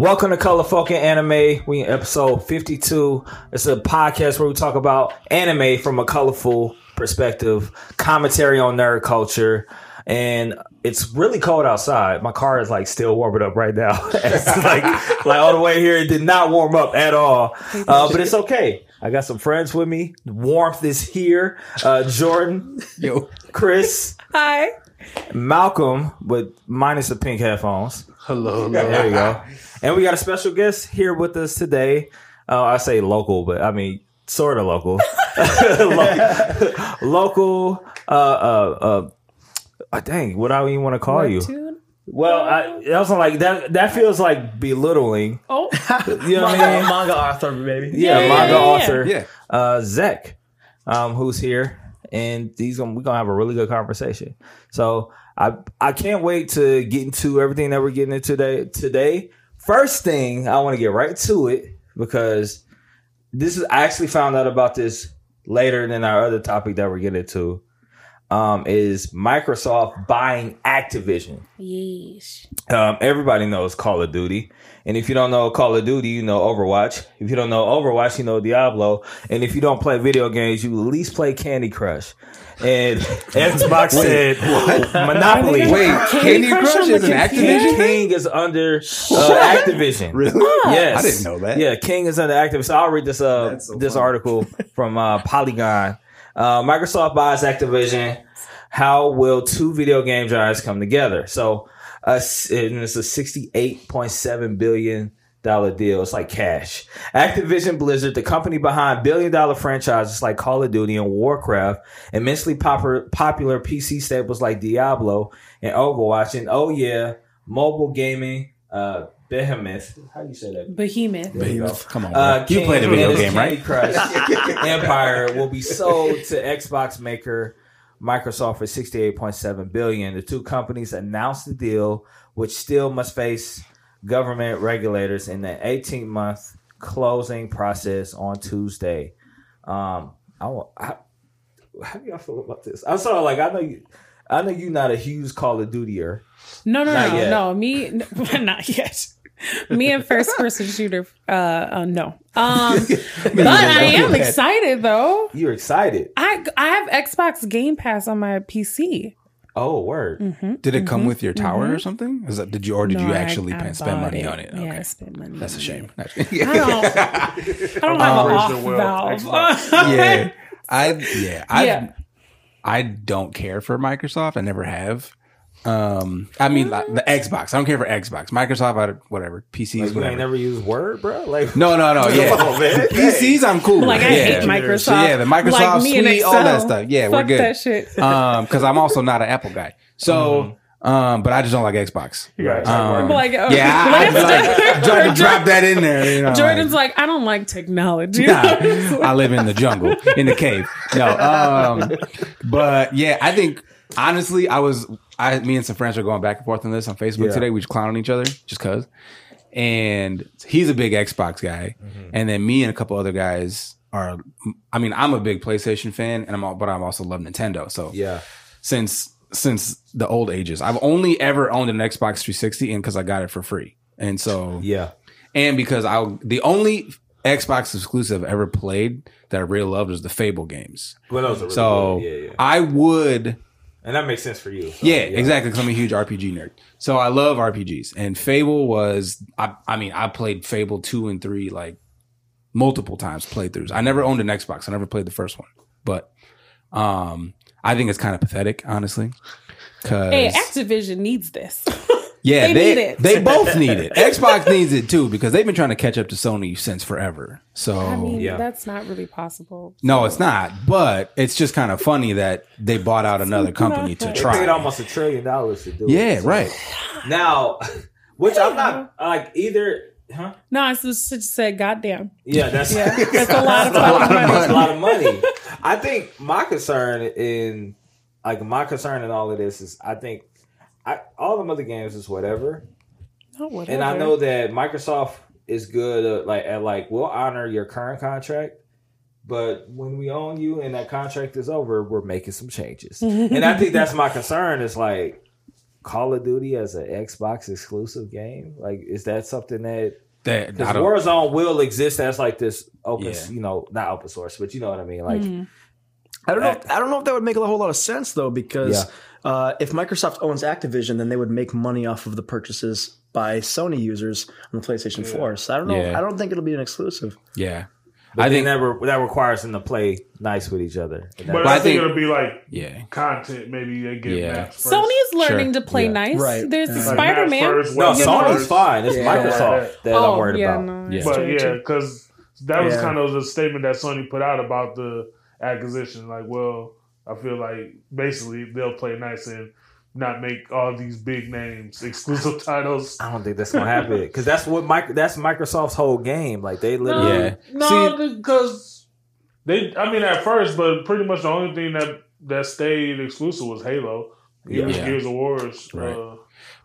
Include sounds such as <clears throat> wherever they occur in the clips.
Welcome to Color Folk and Anime. We in episode 52. It's a podcast where we talk about anime from a colorful perspective, commentary on nerd culture, and it's really cold outside. My car is like still warming up right now. <laughs> it's like like all the way here, it did not warm up at all. Uh, but it's okay. I got some friends with me. Warmth is here. Uh, Jordan, Yo. Chris, Hi. Malcolm with minus the pink headphones. <laughs> Hello. There you go. And we got a special guest here with us today. Uh, I say local, but I mean sort of local. <laughs> Lo- local. Uh, uh, uh, uh, dang, what I even want to call you? Webtoon? Well, I, I was like that. That feels like belittling. Oh, You know what I mean? manga author, baby. Yeah, yeah, manga yeah, yeah. author, Yeah. uh, Zek, um, who's here, and he's gonna we're gonna have a really good conversation. So I I can't wait to get into everything that we're getting into today. Today, first thing I want to get right to it because this is I actually found out about this later than our other topic that we're getting to. Um, is Microsoft buying Activision? yeesh. Um, everybody knows Call of Duty. And if you don't know Call of Duty, you know Overwatch. If you don't know Overwatch, you know Diablo. And if you don't play video games, you at least play Candy Crush. And <laughs> Xbox said Monopoly. Wait, Wait, Candy Crush on is an? Activision? King is under uh, Activision. Really? Yes, I didn't know that. Yeah, King is under Activision. So I'll read this uh so this funny. article <laughs> from uh, Polygon. Uh, Microsoft buys Activision. How will two video game giants come together? So, uh, and it's a sixty-eight point seven billion dollar deal. It's like cash. Activision Blizzard, the company behind billion-dollar franchises like Call of Duty and Warcraft, immensely popular popular PC staples like Diablo and Overwatch, and oh yeah, mobile gaming. Uh, Behemoth. How do you say that? Behemoth. There you go. Come on, bro. Uh, you King played a and video his game, right? Crush <laughs> Empire will be sold to Xbox maker Microsoft for 68.7 billion. The two companies announced the deal, which still must face government regulators in the 18 month closing process on Tuesday. Um, I, wa- how, how do y'all feel about this? I'm sorry, like I know you, I know you're not a huge Call of Dutyer. No, no, Not no, yet. no. Me, n- <laughs> not yet. Me and first person shooter. Uh, uh no. Um, <laughs> but I am excited though. You're excited. I I have Xbox Game Pass on my PC. Oh, word. Mm-hmm, did it come mm-hmm, with your tower or mm-hmm. something? Is that did you or did No, you actually I pay- spend bought money on it? Yeah, I Okay. spent money. That's a shame. it. <laughs> I don't. I don't have an off Original World valve. <laughs> yeah. I yeah. I Yeah. I don't care for Microsoft. I never have. Um, I mean like, the Xbox. I don't care for Xbox. Microsoft, I, whatever. PCs, Like, you ain't never used Word, bro? Like, no, no, no. <laughs> Yeah, on. PCs. I'm cool. Like I yeah. hate Microsoft. So, yeah, the Microsoft like me and suite, all that stuff. Yeah, we're good. that shit. <laughs> Um, because I'm also not an Apple guy. So, um, but I just don't like Xbox. Right. Um, Like, uh, yeah, I, I like, <laughs> trying drop that in there. You know, Jordan's like, I don't like technology. Nah, I live in the jungle, in the cave. No, um, but yeah, I think honestly, I was, I, me and some friends were going back and forth on this on Facebook Yeah. today. We just clowning each other just cause. And he's a big Xbox guy, mm-hmm. and then me and a couple other guys are. I mean, I'm a big PlayStation fan, and I'm all, but I'm also love Nintendo. So yeah. since since the old ages, I've only ever owned an Xbox 360, and because I got it for free, and so Yeah. and because I the only Xbox exclusive I've ever played that I really loved was the Fable games. Well, those are really So good. Yeah, yeah. I would, And that makes sense for you. so, yeah, exactly, because I'm a huge RPG nerd. So I love RPGs, and Fable was, I, I mean, I played Fable two and three like multiple times playthroughs. I never owned an Xbox. I never played the first one, but um, I think it's kind of pathetic, honestly. Cause Hey, Activision needs this. <laughs> Yeah, They they need they, both need it. <laughs> Xbox needs it too because they've been trying to catch up to Sony since forever. So I mean, Yeah. that's not really possible. no, it's not. But it's just kind of funny that they bought out another company to They They try. paid almost a trillion dollars to do it. yeah, so- right. Now, <laughs> which I'm not like either. Huh? No, I just just said, goddamn. Yeah, that's Yeah, <laughs> that's a lot of That's a lot fucking money. That's a lot of money. I think my concern in like my concern in all of this is I think I all them other games is whatever. Oh, whatever. And I know that Microsoft is good at like at like we'll honor your current contract, but when we own you and that contract is over, we're making some changes. <laughs> and I think that's my concern. Is like Call of Duty as an Xbox exclusive game? Like, is that something that That, I because Warzone will exist as like this open, Yeah. you know, not open source, but you know what I mean? Like, Mm-hmm. I don't know. If, I don't know if that would make a whole lot of sense though, because uh, if Microsoft owns Activision, then they would make money off of the purchases by Sony users on the PlayStation Four. So I don't know. Yeah. I don't think it'll be an exclusive. yeah. but I think that, re- that requires them to play nice with each other. And But I I think, think- it'll be like yeah. content. Maybe they get Yeah. maps first. Sony's learning Sure. to play Yeah. nice. Right. There's Yeah. Like Spider Man. first, no, weapons Sony's first. fine. It's Yeah. Microsoft that oh, I'm worried yeah, about. no, Yeah. But true, yeah, because that was Yeah. kind of the statement that Sony put out about the acquisition. Like, well, I feel like basically they'll play nice and not make all these big names exclusive <laughs> titles. I don't think that's gonna happen because that's what Mike. That's Microsoft's whole game. Like they literally. Yeah. No, because they. I mean, at first, but pretty much the only thing that that stayed exclusive was Halo. Yeah. Gears, Yeah. Gears of Wars. Right. Uh,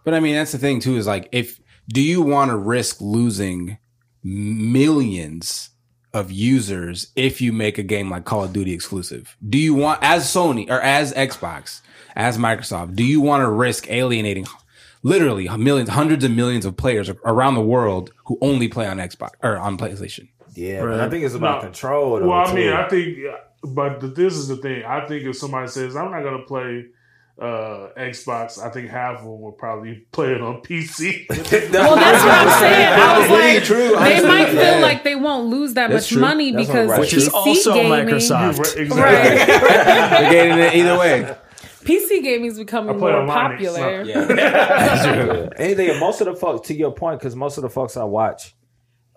But I mean, that's the thing too. Is like, if do you want to risk losing millions of users if you make a game like Call of Duty exclusive? Do you want, as Sony or as Xbox, as Microsoft, do you want to risk alienating literally millions, hundreds of millions of players around the world who only play on Xbox or on PlayStation? Yeah, but I think it's about No. control. Though, well, I too. mean, I think, but this is the thing. I think if somebody says I'm not going to play uh, Xbox, I think half of them will probably play it on PC. <laughs> Well, that's what I'm saying. I was really like, true, they honestly. might feel Yeah. like they won't lose that That's much true. money That's because right. Which is PC also gaming, Microsoft. exactly. Right. They're getting it either way. <laughs> PC gaming is becoming more popular. Yeah. <laughs> Anything. Most of the folks, to your point, because most of the folks I watch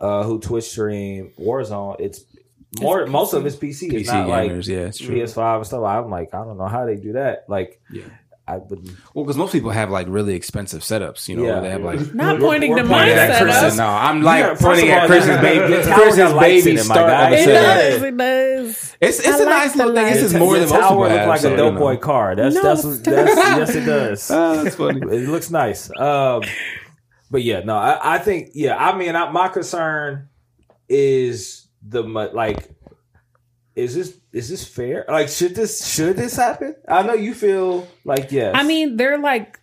uh, who Twitch stream Warzone, it's more. most of it's PC. It's PC not like yeah, it's true. PS5 and stuff. I'm like, I don't know how they do that. Like, Yeah. I would. Well, because most people have like really expensive setups, you know, Yeah. where they have like <laughs> Not pointing to pointing my at Chris's- setup. No, I'm like got- first pointing at Chris's you baby, the tower Chris's got lights baby in it, my start guy. It episode. does. It does. It's it's I a like nice little thing. This is more than most tower people look have. like so, a you dope know. boy car. That's No, that's, it that's, <laughs> yes, it does. Oh, <laughs> that's funny. it looks nice. Um, but yeah, no, I, I think yeah. I mean, I, my concern is the like, is this is this fair? Like, should this should this happen? I know you feel like yes. I mean, they're like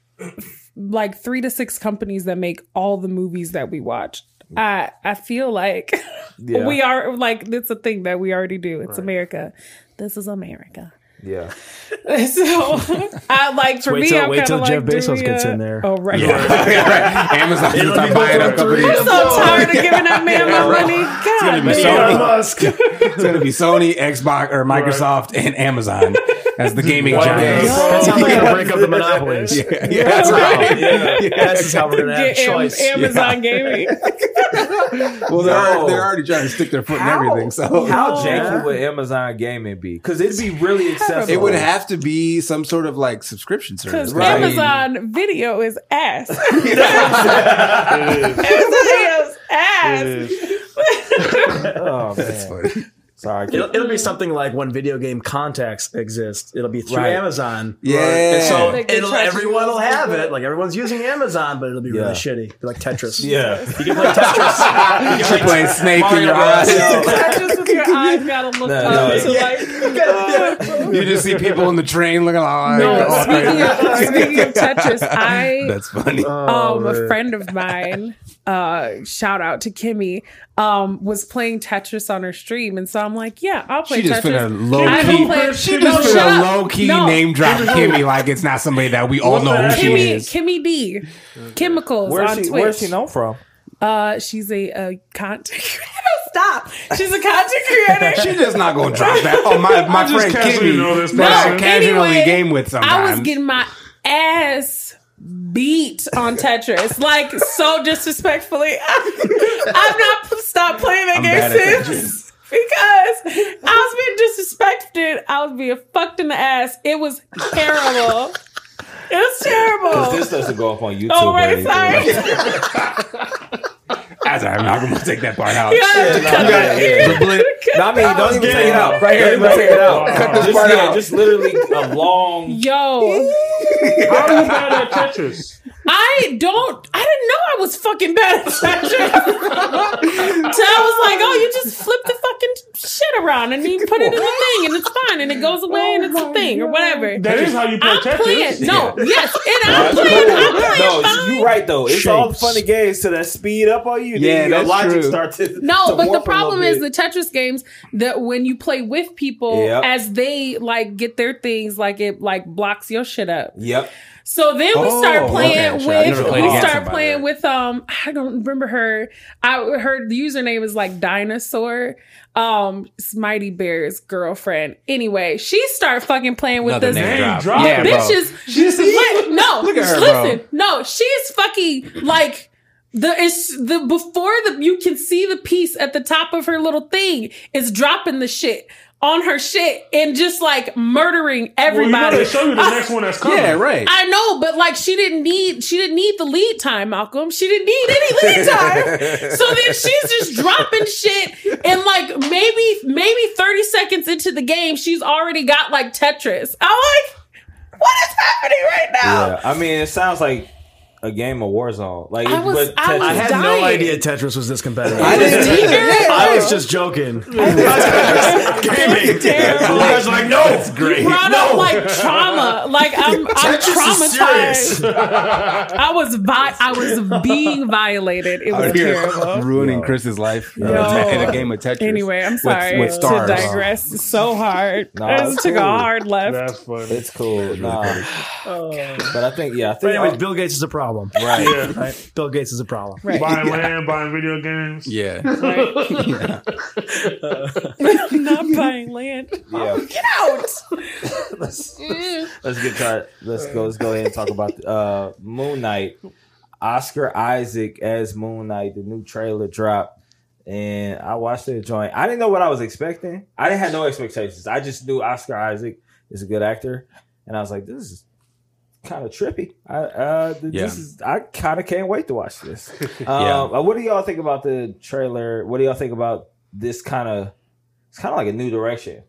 like three to six companies that make all the movies that we watch. I I feel like <laughs> Yeah. we are like it's a thing that we already do. It's America. This is America. Yeah, <laughs> So I like for Wait me, till- I'm wait till like, Jeff Bezos gets in there. Oh right. Yeah, <laughs> <laughs> right. Amazon's gonna start buying up. I'm so tired of giving that man my money. God, be damn. Sony. Musk. It's gonna be Sony, Xbox, or Microsoft, and Amazon as the gaming giants. That's how we're gonna <laughs> break up the monopolies. Yeah, yeah, that's right. Yeah. This is how we're gonna have Get Am- choice. Amazon Gaming. <laughs> Well, they're, No. they're already trying to stick their foot in everything. So how janky would Amazon Gaming be? Because it'd be really accessible. it would have to be some sort of like subscription service. Because right? Amazon Video is ass. <laughs> It is. Amazon Video's ass. Oh man, That's funny. Sorry. It'll, it'll be something like when video game contacts exist. It'll be through Right. Amazon. Yeah. And so Like it'll, everyone will have it. Like everyone's using Amazon, but it'll be Yeah. really shitty. Be like Tetris. yeah. You can play Tetris. <laughs> You're playing Snake in your eyes. Just <laughs> with your <laughs> eyes gotta look No, up no, to like. You just see people in the train looking like, No, oh, speaking of, speaking of Tetris, I that's funny. Oh, um a friend of mine, uh, shout out to Kimmy, um, was playing Tetris on her stream, and so I'm like, yeah, I'll play She just Tetris. finna low I key. will play- She No, just shut finna up. low key No. name drop Kimmy like it's not somebody that we all know who she Kimmy, is. Kimmy D, chemicals Where's on she? Twitch. Where's she known from? Uh, she's a, uh content <laughs> creator. <laughs> Stop. She's a <laughs> content creator. She just not gonna drop that. Oh my, my I just friend casually Kimmy. know this that I person. casually anyway, game with sometimes. I was getting my ass beat on Tetris, like so disrespectfully. I've not p- stopped playing that I'm game bad at that since because I was being disrespected. I was being fucked in the ass. It was terrible. It was terrible. Because this doesn't go up on YouTube. Oh, or right, anything. sorry. That's all right. I'm not gonna take that part out. You gotta cut no, that. yeah. You gotta No, I mean, don't even take it out. Right here, Don't take it out. Cut this just, part out. just literally a long. Yo, How are you bad at Tetris? I don't. I didn't know I was fucking bad at Tetris. so I was like, "Oh, you just flip the fucking shit around and you put it in the thing and it's fine and it goes away and it's a oh thing or whatever. That is how you play I'm Tetris. playing. No, yes, and I'm playing. I'm playing No, fine. you're right though. It's all Shapes. fun and games to that speed up on you. Yeah, then your that's logic true. starts to No, to but the problem is the. Tetris games that when you play with people, Yep. as they like get their things, like it like blocks your shit up. Yep. So then we Oh, start playing okay, with we start playing with um I don't remember her. I heard the username is like dinosaur. Um Mighty Bear's girlfriend. Anyway, she start fucking playing with Another this name drop. drop. Yeah, bro. bitches. <laughs> What? No, Look at her, listen. bro. No, she's fucking like the it's the before the you can see the piece at the top of her little thing is dropping the shit on her shit and just like murdering Well, you know everybody. they show you the next one that's coming. Yeah, right. I know, but like she didn't need she didn't need the lead time, Malcolm. She didn't need any lead time. <laughs> so then she's just dropping shit and like maybe maybe 30 seconds into the game, she's already got like Tetris. I'm like, what is happening right now? Yeah. I mean, it sounds like a game of Warzone. Like, I was- but I Tetris- I had dying. no idea Tetris was this competitive. I didn't <laughs> either. I was just joking. <laughs> Gaming. terrible. You guys like, no, it's great. brought up like trauma. Like I'm, I'm traumatized. <laughs> I was vi- I was being violated. It was here terrible. ruining Chris's life uh, in, a, in a game of Tetris. Anyway, I'm sorry with, stars. to digress. It's so hard. No, I it's just took a hard left. That's funny. it's cool. Nah. but I think, yeah, I But think. anyways, Bill Gates is a problem. Right. yeah. <laughs> Right? Bill Gates is a problem. Right. Buying land, buying video games. Yeah. <laughs> <laughs> Not buying land. Yeah. Get out. let's, let's get to let's go let's go ahead and talk about uh Moon Knight. Oscar Isaac as Moon Knight, the new trailer dropped. And I watched the joint. I didn't know what I was expecting. I didn't have no expectations. I just knew Oscar Isaac is a good actor. And I was like, this is kind of trippy. I uh Yeah. this is I kind of can't wait to watch this. <laughs> Um Yeah. uh, what do y'all think about the trailer? What do y'all think about this kind of it's kind of like a new direction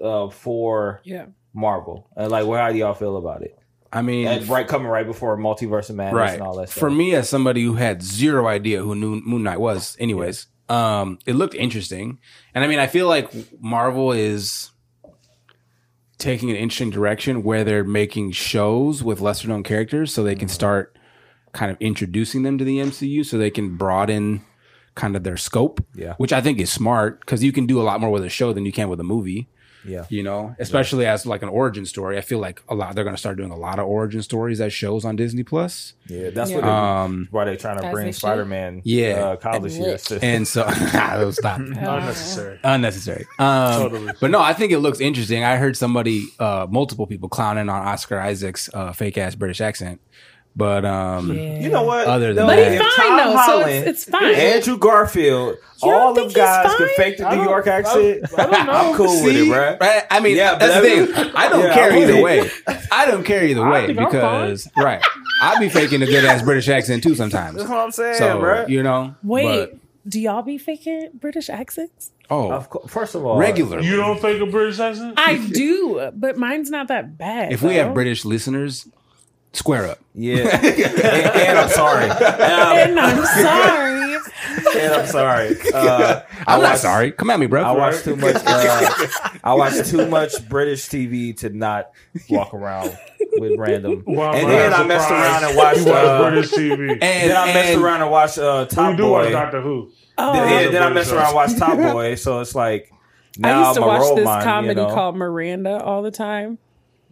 uh, for Yeah. Marvel. Uh, like, where how do y'all feel about it? I mean, And right, coming right before Multiverse of Madness right. and all that stuff. For me, as somebody who had zero idea who knew Moon Knight was, anyways, um, it looked interesting. And I mean, I feel like Marvel is taking an interesting direction where they're making shows with lesser known characters so they can mm-hmm. start kind of introducing them to the MCU so they can broaden kind of their scope. Yeah. Which I think is smart because you can do a lot more with a show than you can with a movie. Yeah, You know, especially as like an origin story. I feel like a lot they're going to start doing a lot of origin stories as shows on Disney Plus. yeah, that's Yeah. what they, Um, why they're trying to As bring. Spider Man. Yeah. uh, college And year. <laughs> and so <laughs> Those stop <laughs> Unnecessary. unnecessary. Um, Totally. But no, I think it looks interesting. I heard somebody, uh, multiple people clowning on Oscar Isaac's uh, fake ass British accent. But um, Yeah. you know what? Other than But that- he's fine Tom though, so it's, it's fine. Andrew Garfield, all think the guys can fake the New don't- York I accent. don't- I don't <laughs> know. I'm cool with it, bro. Right? I mean, Yeah, that's the thing. I don't Yeah, care I'm either with way. I don't care either way because right, I be faking a good ass British accent too sometimes. That's what I'm saying, So bro. you know, Wait, but- do y'all be faking British accents? oh, Of course, first of all, regular. You don't fake a British accent? I do, but mine's not that bad. If we have British listeners, square up. Yeah, and, <laughs> and I'm sorry. And I'm, and I'm sorry. and I'm sorry. Uh, I I'm not sorry. Come at me, bro. I watch too much. Uh, <laughs> I watch too much British TV to not walk around with random. Well, and I'm then not I messed around and watched. Uh, British TV. and, then I messed around and watched uh, Top you do watch Boy. Doctor Who. Oh, Then, yeah, then I messed around and watched Top <laughs> Boy. So it's like now I used to I'm a watch this model, comedy you know? called Miranda all the time.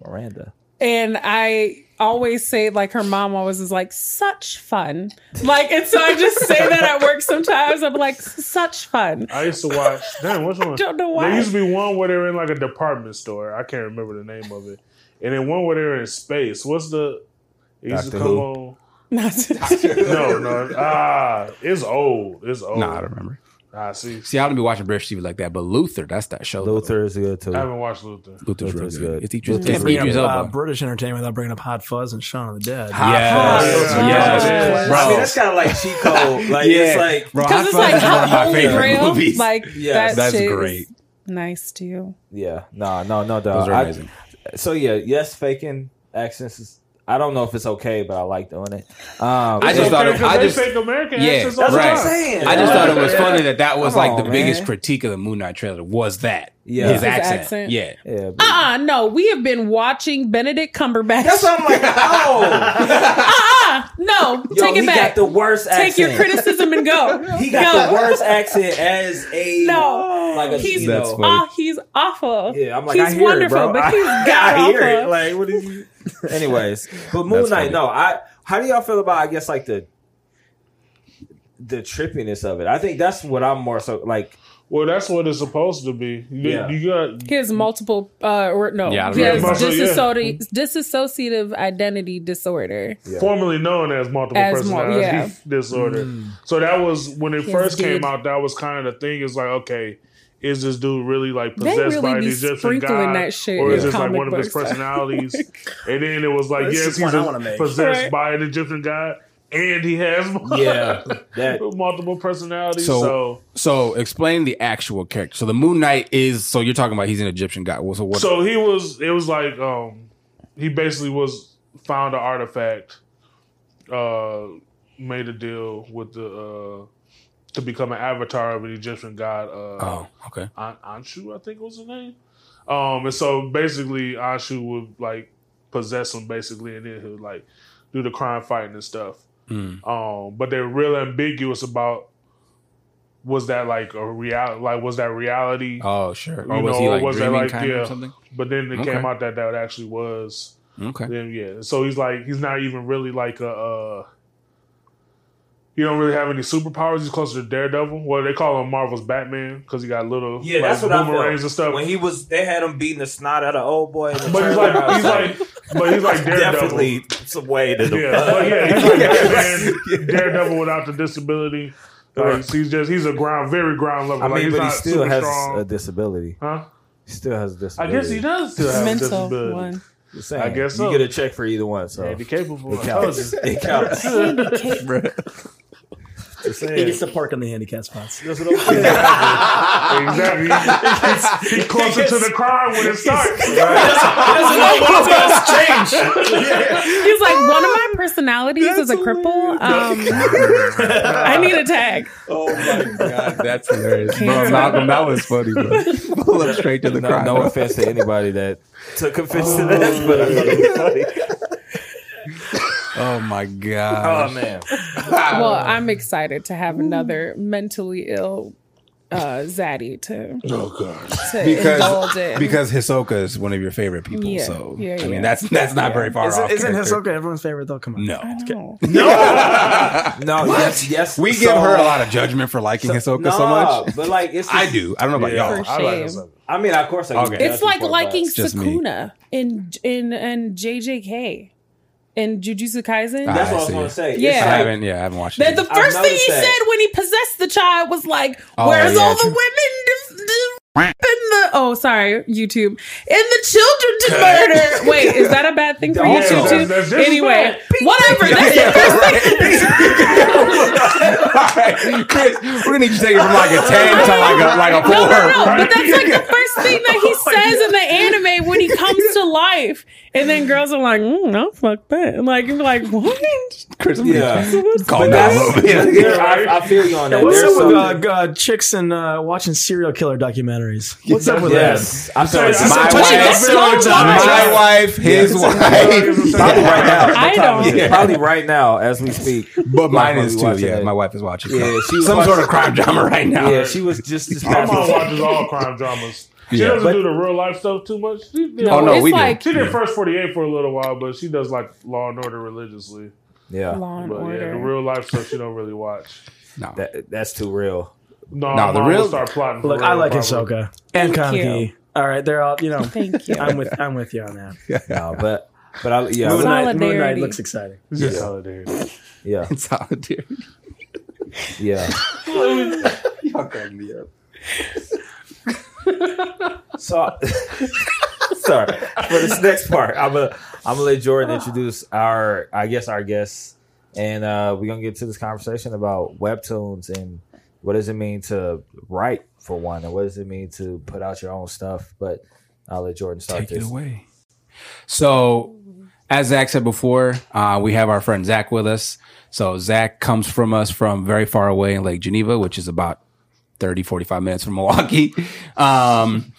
Miranda. And I always say like her mom always is like such fun. Like and so I just say that at work sometimes. I'm like such fun. I used to watch. Damn, which one? Don't know why. There used to be one where they were in like a department store. I can't remember the name of it. And then one where they were in space. What's the? It used to come Who. on. Not <laughs> No, no. Ah, it's old. It's old. Nah, I don't remember. Ah, see, See, I don't be watching British TV like that, but Luther, that's that show. though. Luther is good too. I haven't watched Luther. Luther's, Luther's real good. good. It's Idris, Luther's it's really Idris good. uh, British entertainment without bringing up Hot Fuzz and Shaun of the Dead. Yes. Fuzz. Yes. Yes. Bro. I mean, that's kind of like cheat code. <laughs> Like it's like Because Hot it's Fuzz like is one of my holy favorite grail. movies. Like Yes. that That's great. Nice to you. yeah, no, no, no, dog. Those are I- amazing. so yeah, yes, faking accents is I don't know if it's okay, but I like doing it. Um, I just thought it, I just fake American yeah, That's the what I'm right. saying. I just thought it was Yeah. funny that that was Come like on, the biggest critique of the Moon Knight trailer was that Yeah. his His accent. accent. Yeah, Yeah, but- Uh uh no, we have been watching Benedict Cumberbatch. That's what I'm like. <laughs> Oh, uh-uh, no, Yo, take he it back. got the worst Take accent. your criticism and go. <laughs> He got Go. the worst accent as a No. like a He's you know. funny. Oh, he's awful. Yeah, I'm like he's I hear wonderful, it, bro. but I, <laughs> he's I god awful. Like, what is you? <laughs> Anyways, but Moon That's Knight. funny. No, I. How do y'all feel about? I guess like the the trippiness of it. I think that's what I'm more so like. Well, that's what it's supposed to be. You, Yeah. you got his multiple, uh, or no, Yeah, I he has remember. Yeah. disassociative identity disorder. formerly known as multiple As mul- personality yeah. <laughs> disorder. So that was when it Yes, first came out. That was kind of the thing. Is like, okay, is this dude really like possessed really by an Egyptian sprinkling god, that shit or is this like one of his <laughs> personalities? and then it was like, This yes, he's point I a- wanna make. possessed Right. by an Egyptian god, and he has <laughs> Yeah, that <laughs> multiple personalities. So- So, So explain the actual character. So the Moon Knight is. So you're talking about he's an Egyptian god. So what? so he was. It was like um, he basically was found an artifact, uh, made a deal with the uh, to become an avatar of an Egyptian god. Uh, oh, okay. An- Khonshu, I think was the name. Um, and so basically, Khonshu would like possess him, basically, and then he would like do the crime fighting and stuff. Mm. Um, but they're real ambiguous about was that like a real like was that reality? Oh, sure. Or You was know, he like was that like- kind of yeah. something? But then it Okay. came out that that actually was. Okay. Then yeah, so he's like he's not even really like a. Uh, he don't really have any superpowers. He's closer to Daredevil. Well, they call him Marvel's Batman because he got little yeah, like, that's what I boomerangs felt. and stuff. When he was, they had him beating the snot out of old boy. in the But he's trailer. I like, was he's like, but he's like Daredevil. definitely some way to the. yeah, but yeah, he's like <laughs> Batman, Daredevil without the disability. Like, he's just he's a ground, very ground level. I like, mean, he's but he still has strong. a disability. huh? He still has a disability. I guess he does still have a Mental disability. one. Just saying. I guess so. You get a check for either one, so Handy capable. it I told counts. It counts. <laughs> <laughs> Just He saying. gets to park on the handicap spots. That's what I'm saying. Exactly. He's, he's closer to the crime when it starts. <laughs> Change. <laughs> He's like one of my personalities is a cripple. Um, <laughs> I need a tag. Oh my god, that's hilarious, bro. Malcolm, that was funny, bro. Pull up straight to the No, crime. no offense to anybody that took offense to that, but I thought it was funny. Oh my god! Oh man, <laughs> Well, I'm excited to have another mentally ill uh, Zaddy to, Oh god. to Because indulge in. because Hisoka is one of your favorite people, Yeah, so yeah, I mean that's that's not very far Isn't, off. isn't character. Hisoka everyone's favorite though? Come on. No, <laughs> No. no, yes, yes. we so- give her a lot of judgment for liking Hisoka no, so much. but like it's. I do. I don't know about Yeah, y'all. For I like I mean, of course, I Okay. It's like judgment for it, liking but- Sukuna in in in JJK in Jujutsu Kaisen. That's what I was going to say. It's Yeah. I haven't. Yeah, I haven't watched The, it. the yet. I've first thing he that. said when he possessed the child was like, Oh, "Where's yeah, all the true. women to, to in the oh sorry YouTube and the children to murder?" Wait, is that a bad thing for Yeah, YouTube that's- that's Anyway, bad. whatever. That's the first thing. <laughs> All right, Chris, we're gonna need you to take it from like a ten to like a like a four. No, no, no. But that's like the first thing that he <laughs> Oh says in the anime when he comes to life. And then girls are like, mm, no, fuck that. And like, you're like, what? Chris, Yeah. calm But down a that's, little bit. there- I, I feel you on that. What's There's up with uh, uh, chicks and uh, watching serial killer documentaries? What's up with Yes, I feel like Sorry, My I- But you wife, just my wife, his It's <laughs> wife, probably right now. I What don't. it? Probably right now as we speak. but mine Y'all is too. Yeah, watching my wife is watching. Yeah, she some watching- sort of crime drama right now. Yeah, she was just this My past mom week. watches all crime dramas. She Yeah. doesn't But- do the real life stuff too much. She did, No, Oh, no, it's we do. like she did first 48 for a little while, but she does like Law and Order religiously. Yeah, Law and But yeah, Order. the real life stuff she don't really watch. <laughs> No. that, that's too real. No, No, the real- will start plotting. Look, real, I like probably. Hisoka and Thank. Kaneki. All right, they're all you know. <laughs> Thank you. I'm with I'm with you on that. No, but but I, yeah, Moon I- Knight, Moon Knight Solidarity. looks exciting. It's just solidarity. yeah, It's <laughs> solidarity. yeah. Y'all crack me up. So, <laughs> sorry for this next part. I'm gonna I'm gonna let Jordan introduce our, I guess, our guests, and uh, we're gonna get to this conversation about webtoons and what does it mean to write for one, and what does it mean to put out your own stuff. But I'll let Jordan start Take it this. away. So, as Zach said before, uh, we have our friend Zach with us. So Zach comes from us from very far away in Lake Geneva, which is about 30, 45 minutes from Milwaukee. Um,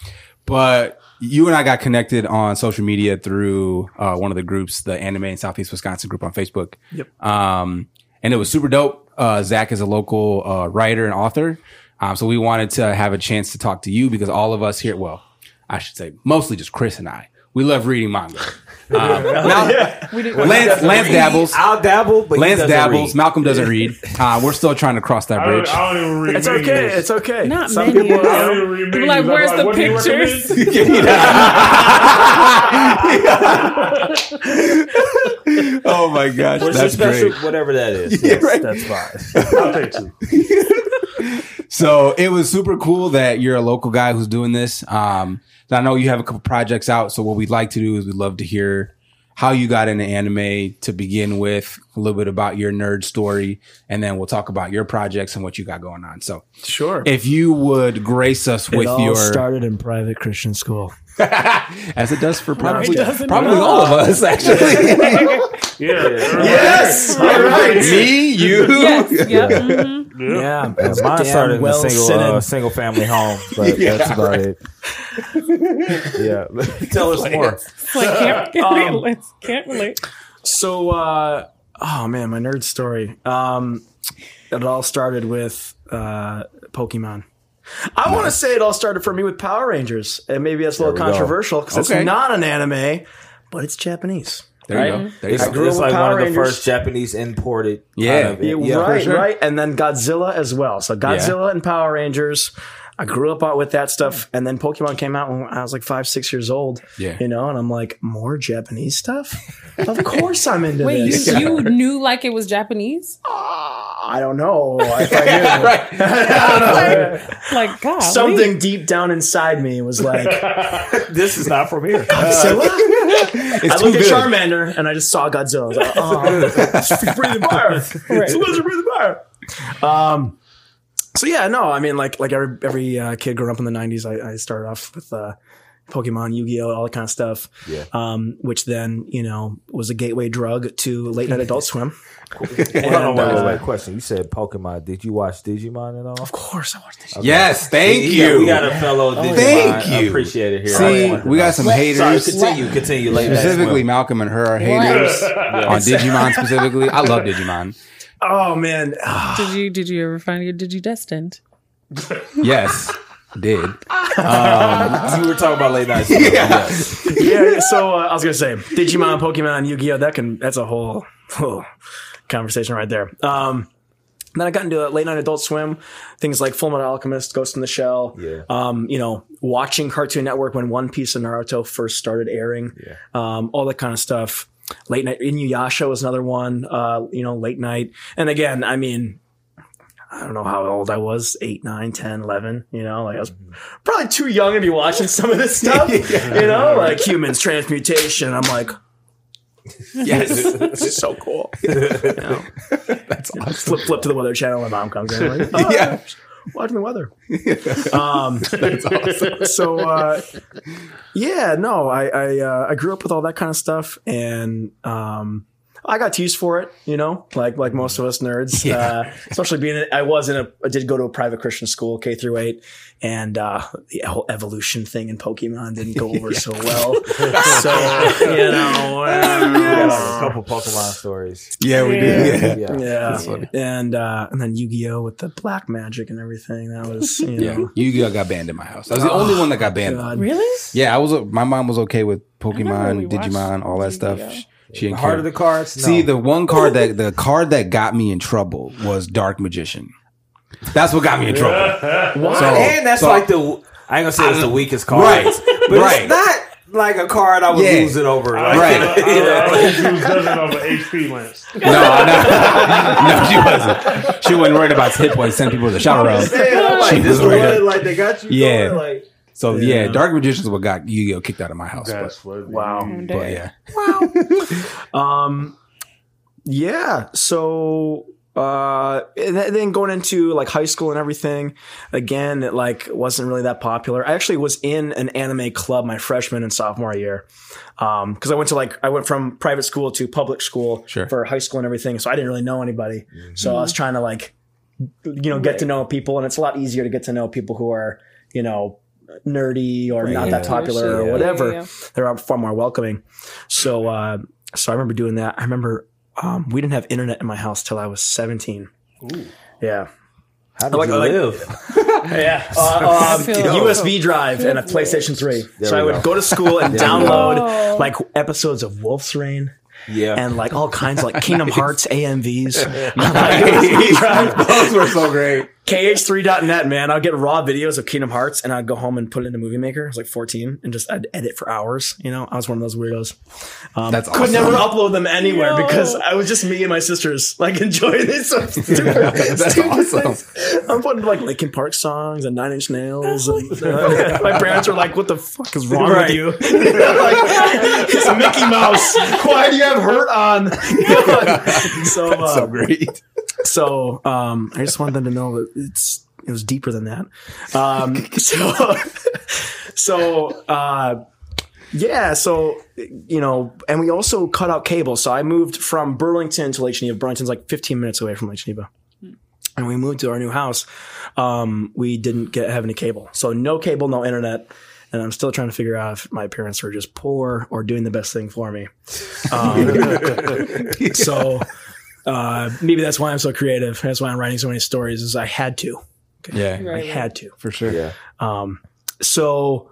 but you and I got connected on social media through uh, one of the groups, the Anime in Southeast Wisconsin group on Facebook. Yep. Um, and it was super dope. Uh, Zach is a local uh, writer and author. Um, so we wanted to have a chance to talk to you because all of us here, well, I should say mostly just Chris and I, we love reading manga. <laughs> Um, now, We did, Lance, Lance dabbles. I'll dabble, but Lance doesn't dabbles. read. Malcolm doesn't read. Uh, we're still trying to cross that I bridge. don't, I don't even read It's okay. menus. It's okay. Not Some menus. people. I don't even read People menus. like, I'm where's the what do you pictures? <laughs> <laughs> oh my gosh, What's that's your special, great. whatever that is. Yeah, Yes, right. That's fine. I'll take two. So it was super cool that you're a local guy who's doing this. Um, and I know you have a couple projects out. So what we'd like to do is we'd love to hear how you got into anime to begin with, a little bit about your nerd story, and then we'll talk about your projects and what you got going on. So Sure. if you would grace us it with all your, started in private Christian school. <laughs> as it does for probably, doesn't probably all of us, actually. <laughs> <laughs> Yeah. Yes. All right. Me, you. yes. <laughs> Yeah. mhm. Yeah. Yeah. Yeah, mine started in a single uh, single family home, but <laughs> that's about it. <laughs> yeah, tell us more. It's like, can't, can't, relate. can't relate. So, uh, oh man, my nerd story. Um, it all started with uh, Pokemon. I want to say it all started for me with Power Rangers, and maybe that's a little There we go. controversial because Okay. it's not an anime, but it's Japanese. There you Right? go. There you It's, go. it's like with one Power of the Rangers. first Japanese imported. Yeah. kind of- Yeah, yeah, right, sure. right. And then Godzilla as well. So Godzilla and Power Rangers. I grew up with that stuff, and then Pokemon came out when I was like five, six years old. Yeah. you know, and I'm like, more Japanese stuff. of course, I'm into Wait, this. you, you <laughs> knew like it was Japanese? Uh, I don't know if I knew. <laughs> <laughs> Like, God. Something deep down inside me was like, This is not from here. Godzilla? <laughs> It's I too looked at. Charmander and I just saw Godzilla. I was like, oh, breathing <laughs> fire. It's a lizard breathing fire. Um, so yeah, no, I mean, like like every every uh, kid growing up in the '90s, I, I started off with uh, Pokemon, Yu-Gi-Oh, all that kind of stuff. Yeah. Um, which then you know was a gateway drug to late night Adult Swim. Hold on, wait, wait, uh, wait. Question. You said Pokemon. Did you watch Digimon at all? Of course, I watched this. Yes, thank We got- you. We got a fellow Digimon. Thank you. Appreciate it here. See, we got some Sorry, haters. continue, continue. Late Specifically, swim. Malcolm and her are haters on Digimon <laughs> specifically. I love Digimon. Oh man, Did you did you ever find your Digidestined? Yes, did. <laughs> you were talking about late night swim. Yes. yeah. yeah, So uh, I was gonna say Digimon, Pokemon, Yu-Gi-Oh. That can that's a whole, whole conversation right there. Um, then I got into late night Adult Swim, things like Full Metal Alchemist, Ghost in the Shell. Yeah. Um, you know, watching Cartoon Network when One Piece and Naruto first started airing. Yeah. Um, all that kind of stuff. Late night Inuyasha was another one. Uh, you know, late night. And again, I mean. I don't know how old I was, 8, 9, 10, 11, you know, like I was probably too young to be watching some of this <laughs> stuff, you know, like humans transmutation. I'm like, Yes. this is so cool. <laughs> You know? That's awesome. Flip, flip to the weather channel. My mom comes in. Like, oh, Yeah. watching the weather. <laughs> Um, That's awesome. So, uh, yeah, no, I I, uh, I grew up with all that kind of stuff, and um, I got teased for it. You know, like like most of us nerds, <laughs> uh, especially being I was in a I did go to a private Christian school K through eight, and uh, the whole evolution thing in Pokemon didn't go <laughs> over so well. <laughs> so you know. We got uh, a couple Pokemon stories. Yeah, we Yeah. do. Yeah. Yeah. yeah, and uh, and then Yu Gi Oh with the black magic and everything. That was you Yeah, know, Yu-Gi-Oh got banned in my house. I was the only one that got banned. God. Really? Yeah, I was. My mom was okay with Pokemon, really Digimon, all that stuff. Yu-Gi-Oh. She- She didn't Heart care. of the cards. No. See, the one card that the card that got me in trouble was Dark Magician. That's what got me in trouble. <laughs> Why? So- and that's so- like the I ain't gonna say it's the weakest card, Right. But Right. it's not like a card I would Yeah. lose it over. Like, Right. I, I, <laughs> I was using dozen of an HP lance. No, no, no, she wasn't. She wasn't worried about hit points. Send people to the shower room. Yeah, like, She this was worried like they got you. Yeah. going, like So yeah, Yeah. Dark magicians what got Yu-Gi-Oh kicked out of my house. That's But, what. Wow. but yeah, Wow. <laughs> Um, yeah. So, uh, and then going into like high school and everything, again, it like wasn't really that popular. I actually was in an anime club my freshman and sophomore year. Um, cause I went to like, I went from private school to public school Sure. for high school and everything. So I didn't really know anybody. So I was trying to like, you know, get to know people and it's a lot easier to get to know people who are, you know, nerdy or not that Yeah. popular or whatever. Yeah, yeah. They're far more welcoming. So, uh, so I remember doing that. I remember, um, we didn't have internet in my house till I was 17. Yeah. How did like- you like- live? <laughs> Yeah. Uh, <laughs> um, feel- USB drive and a PlayStation 3. so I would go. go to school and <laughs> There we go. download like episodes of Wolf's Rain Yeah. and like all kinds of like Kingdom Hearts AMVs. Those were so great. KH3.net, man. I'd get raw videos of Kingdom Hearts and I'd go home and put it in into Movie Maker. I was like 14 and just I'd edit for hours. You know, I was one of those weirdos. Um, That's could awesome. never upload them anywhere No. because I was just me and my sisters like enjoying this. So <laughs> stupid, That's stupid awesome. things. I'm putting like Linkin Park songs and Nine Inch Nails. And, uh, <laughs> my parents were like, "What the fuck is wrong Right. with you?" <laughs> like, it's Mickey Mouse. Why do you have hurt on? so, uh, So great. So um, I just wanted them to know that it's it was deeper than that. Um, <laughs> so <laughs> so uh, yeah, so you know, and we also cut out cable. So I moved from Burlington to Lake Geneva. Burlington's like 15 minutes away from Lake Geneva. And we moved to our new house. Um, we didn't get have any cable, so no cable, no internet. And I'm still trying to figure out if my parents were just poor or doing the best thing for me. <laughs> Um, so uh, maybe that's why I'm so creative. That's why I'm writing so many stories. Is I had to. Yeah, I Right. had to. for sure. yeah. Um, so,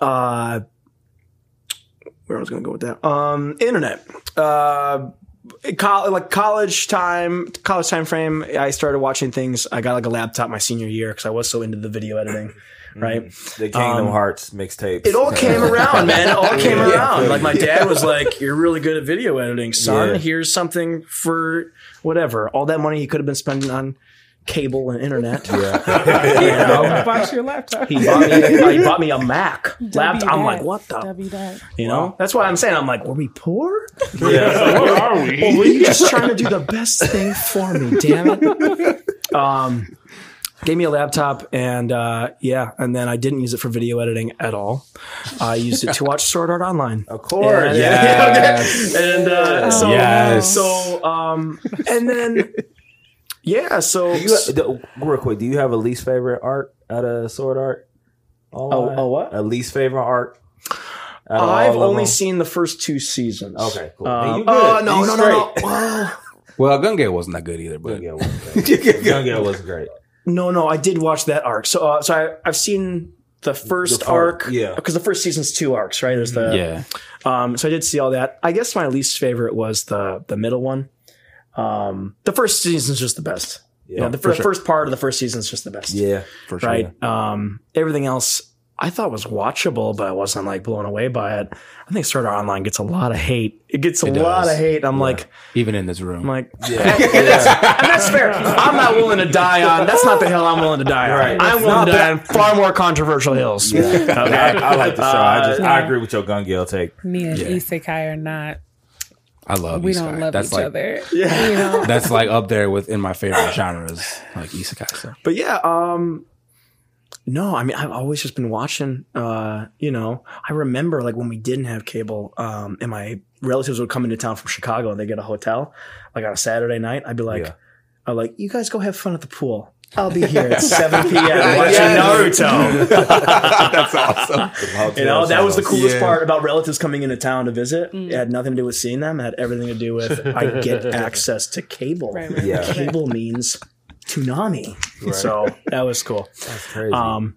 uh, where I was going to go with that? Um, internet. Uh, col- like college time, college time frame. I started watching things. I got like a laptop my senior year because I was so into the video editing. Right. The Kingdom Um, Hearts mixtapes. It all <laughs> came around, man. It all came <laughs> Yeah. around. Like my dad was like, <laughs> "You're really good at video editing, son. Yeah. Here's something for whatever." All that money he could have been spending on cable and internet. Yeah. You know? Bought your laptop. He bought me. uh, he bought me a Mac laptop. I'm like, what the? W that. You know, that's why I'm saying I'm like, were we poor? yeah. What are we? Or were you just trying to do the best thing for me? Damn it. Um, gave me a laptop and uh, yeah, and then I didn't use it for video editing at all. I used it to watch Sword Art Online. Of course. Yeah. <laughs> Yes. And uh, so, Yes. so, um, and then, yeah, so, Do you, do- real quick, do you have a least favorite art out of Sword Art? Oh, oh, what? A least favorite art? I've only them? seen the first two seasons. Okay, cool. Um, you oh, good. no, You no, no, no. Well, Well, Gun Gale wasn't that good either, but Gun Gale wasn't great. <laughs> Gun Gale was great. no, no, I did watch that arc. So, uh, so I, I've seen the first The part, arc. yeah. Because the first season's two arcs, right? There's the, yeah, Um, so I did see all that. I guess my least favorite was the the middle one. Um, the first season's just the best. Yeah, you know, the, for the sure. first part of the first season is just the best. Yeah. for sure. Right. Um, everything else I thought was watchable, but I wasn't like blown away by it. I think Sword Art Online gets a lot of hate. It gets a It lot of hate. I'm like, Even in this room. I'm like, Yeah. and, that's, <laughs> and that's fair. I'm not willing to die on. That's not the hill I'm willing to die on. Right. I'm willing to die on far more controversial hills. I, I like the show. I just I Uh, agree with your Gun Gale take. Me and Yeah. Isekai are not. I love We isekai. don't love that's each like, other. Yeah. You know. That's like up there with in my favorite genres, like isekai. So But yeah, um no, I mean I've always just been watching uh, you know, I remember like when we didn't have cable, um, and my relatives would come into town from Chicago and they get a hotel, like on a Saturday night, I'd be like Yeah. I'm like, you guys go have fun at the pool. I'll be here at <laughs> seven PM watching Yes. Naruto. <laughs> that's awesome. You know, that was the coolest Yeah. part about relatives coming into town to visit. It had nothing to do with seeing them. It had everything to do with I get <laughs> access to cable. Right, right, Yeah. Cable means Toonami. So that was cool. <laughs> That's crazy. Um,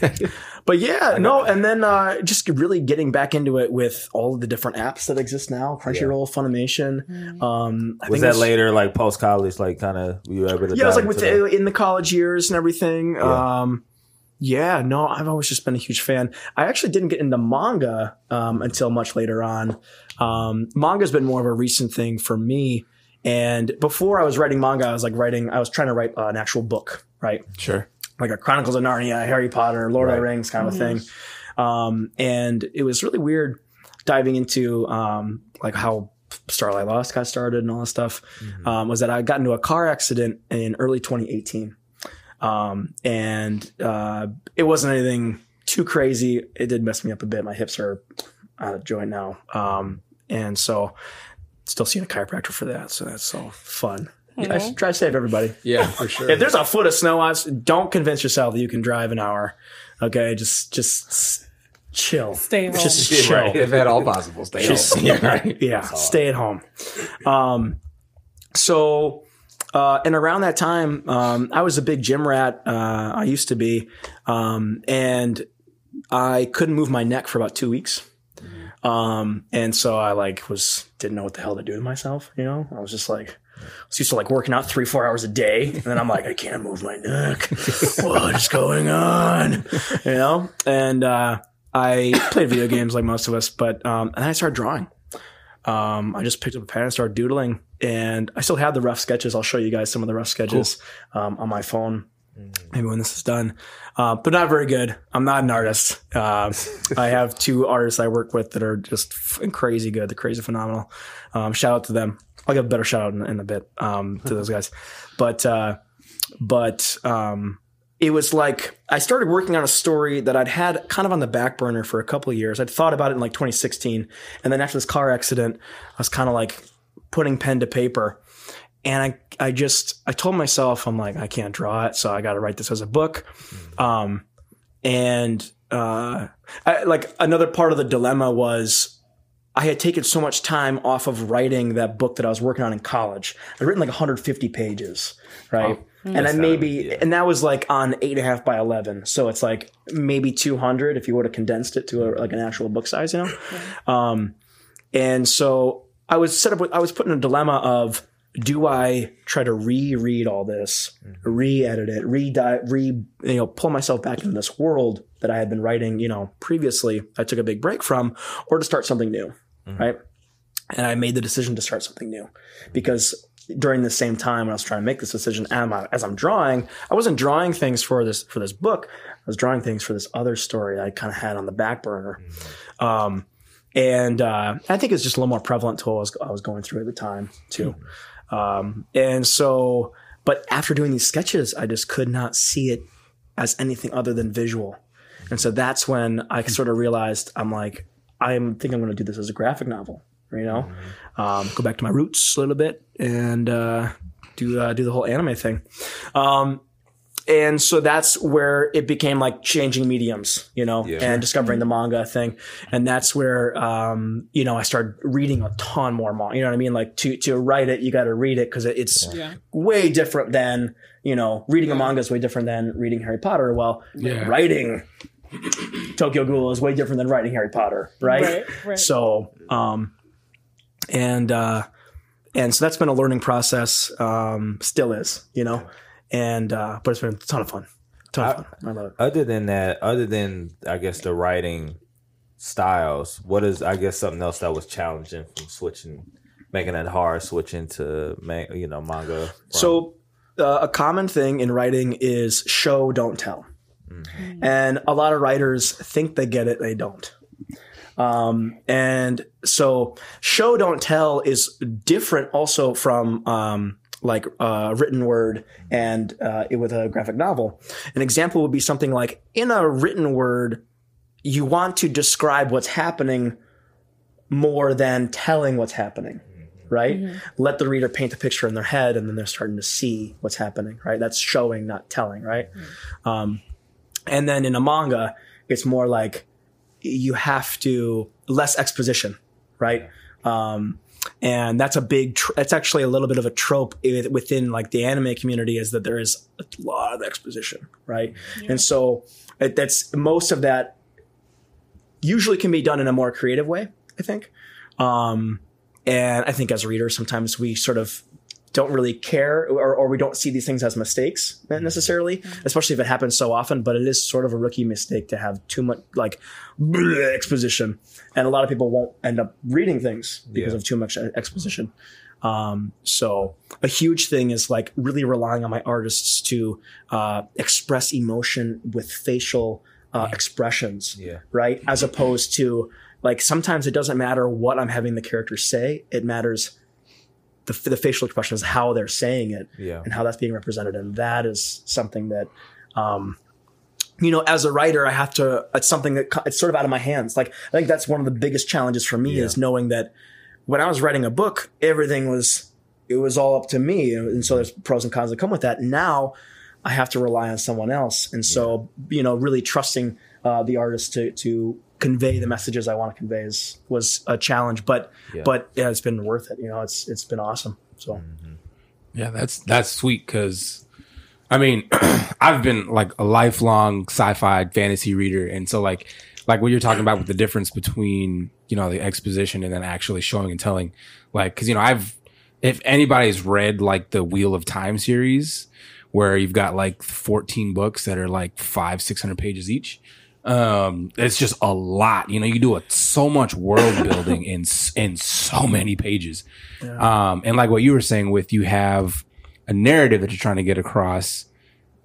<laughs> but yeah, no, and then uh, just really getting back into it with all of the different apps that exist now: Crunchyroll, Funimation. Um, I was think that it's- later, like post college, like kind of were you able to? Yeah, it was like with the, in the college years and everything. Yeah. Um, yeah, no, I've always just been a huge fan. I actually didn't get into manga um, until much later on. Um, manga's been more of a recent thing for me. And before I was writing manga, I was like writing. I was trying to write uh, an actual book, right? Sure. like a Chronicles of Narnia, Harry Potter, Lord of the Rings kind of thing. Um, and it was really weird diving into um, like how Starlight Lost got started and all that stuff, um, was that I got into a car accident in early 2018. Um, and uh, it wasn't anything too crazy. It did mess me up a bit. My hips are out of joint now. Um, and so still seeing a chiropractor for that. So that's so fun. I should try to save everybody. Yeah, for sure. If there's a foot of snow on, don't convince yourself that you can drive an hour. Okay, just just chill. Stay home. Just Yeah, chill. right. if at all possible, stay Just- home. yeah, <laughs> right. yeah. Stay at home. Um, so, uh, and around that time, um, I was a big gym rat. Uh, I used to be, um, and I couldn't move my neck for about two weeks. Um, and so I like was didn't know what the hell to do with myself. You know, I was just like. I was used to like working out three, four hours a day. And then I'm like, I can't move my neck. <laughs> what is going on? You know? And, uh, I played video games like most of us, but, um, and then I started drawing. Um, I just picked up a pen and started doodling and I still have the rough sketches. I'll show you guys some of the rough sketches, um, on my phone. Maybe when this is done, uh, but not very good. I'm not an artist. Uh, <laughs> I have two artists I work with that are just crazy good. They're crazy phenomenal. Um, shout out to them. I'll give a better shout out in, in a bit um, to those guys. <laughs> But uh, but um, it was like I started working on a story that I'd had kind of on the back burner for a couple of years. I'd thought about it in like 2016, and then after this car accident, I was kind of like putting pen to paper. And I, I just, I told myself, I'm like, I can't draw it, so I got to write this as a book. Um, and uh, I, like another part of the dilemma was I had taken so much time off of writing that book that I was working on in college. I'd written like 150 pages, right? and I maybe, yeah. and that was like on eight and a half by 11. So it's like maybe 200 if you would have condensed it to a, like an actual book size, you know? Um, and so I was set up with, I was put in a dilemma of, do I try to reread all this, re-edit it, re re you know pull myself back into this world that I had been writing, you know, previously I took a big break from, or to start something new, right? And I made the decision to start something new because during the same time when I was trying to make this decision, as I'm drawing, I wasn't drawing things for this for this book. I was drawing things for this other story I kind of had on the back burner. Um, and uh, I think it's just a little more prevalent to what I was, I was going through at the time too. Um, and so, but after doing these sketches, I just could not see it as anything other than visual. And so that's when I sort of realized I'm like, I'm think I'm going to do this as a graphic novel, you know, um, go back to my roots a little bit and uh, do uh, do the whole anime thing. Um, and so that's where it became like changing mediums, you know, Yeah. and discovering the manga thing. And that's where, um, you know, I started reading a ton more manga. You know what I mean? Like to, to write it, you got to read it because it's Yeah. way different than, you know, reading a manga is way different than reading Harry Potter. Well, Yeah. writing Tokyo Ghoul is way different than writing Harry Potter, right? Right, right. So, um, and, uh, and so that's been a learning process. Um, still is, you know, and, uh, but it's been a ton of fun. Ton of fun. I love it. Other than that, other than I guess the writing styles, what is I guess something else that was challenging from switching, making it hard switching to ma- you know manga. from- So, uh, a common thing in writing is show, don't tell. And a lot of writers think they get it, they don't. Um, and so, show, don't tell is different also from um, like uh, written word and uh, it with a graphic novel. An example would be something like in a written word, you want to describe what's happening more than telling what's happening right? Let the reader paint the picture in their head and then they're starting to see what's happening, right? That's showing, not telling, right? Um, and then in a manga, it's more like you have to less exposition, right? Um, and that's a big, tr- it's actually a little bit of a trope within like the anime community is that there is a lot of exposition, right? And so it, that's most of that usually can be done in a more creative way, I think. Um, and I think as readers, sometimes we sort of don't really care or, or we don't see these things as mistakes necessarily, especially if it happens so often. But it is sort of a rookie mistake to have too much like bleh exposition. And a lot of people won't end up reading things because Yeah. of too much uh, exposition. Um, so a huge thing is like really relying on my artists to uh, express emotion with facial uh, expressions, Yeah. right? As opposed to like sometimes it doesn't matter what I'm having the characters say; it matters the, the facial expressions, how they're saying it, Yeah. and how that's being represented, and that is something that. Um, you know, as a writer, I have to. It's something that it's sort of out of my hands. Like I think that's one of the biggest challenges for me Yeah. is knowing that when I was writing a book, everything was it was all up to me, and so there's pros and cons that come with that. Now I have to rely on someone else, and so you know, really trusting uh, the artist to to convey the messages I want to convey is, was a challenge, but Yeah. but yeah, it's been worth it. You know, it's it's been awesome. So Yeah, that's that's sweet because I mean, <clears throat> I've been like a lifelong sci-fi fantasy reader, and so like like what you're talking about with the difference between you know the exposition and then actually showing and telling, like because you know I've if anybody's read like the Wheel of Time series where you've got like 14 books that are like five 600 pages each um it's just a lot. You know you do a, so much world <coughs> building in in so many pages. Um and like what you were saying with you have a narrative that you're trying to get across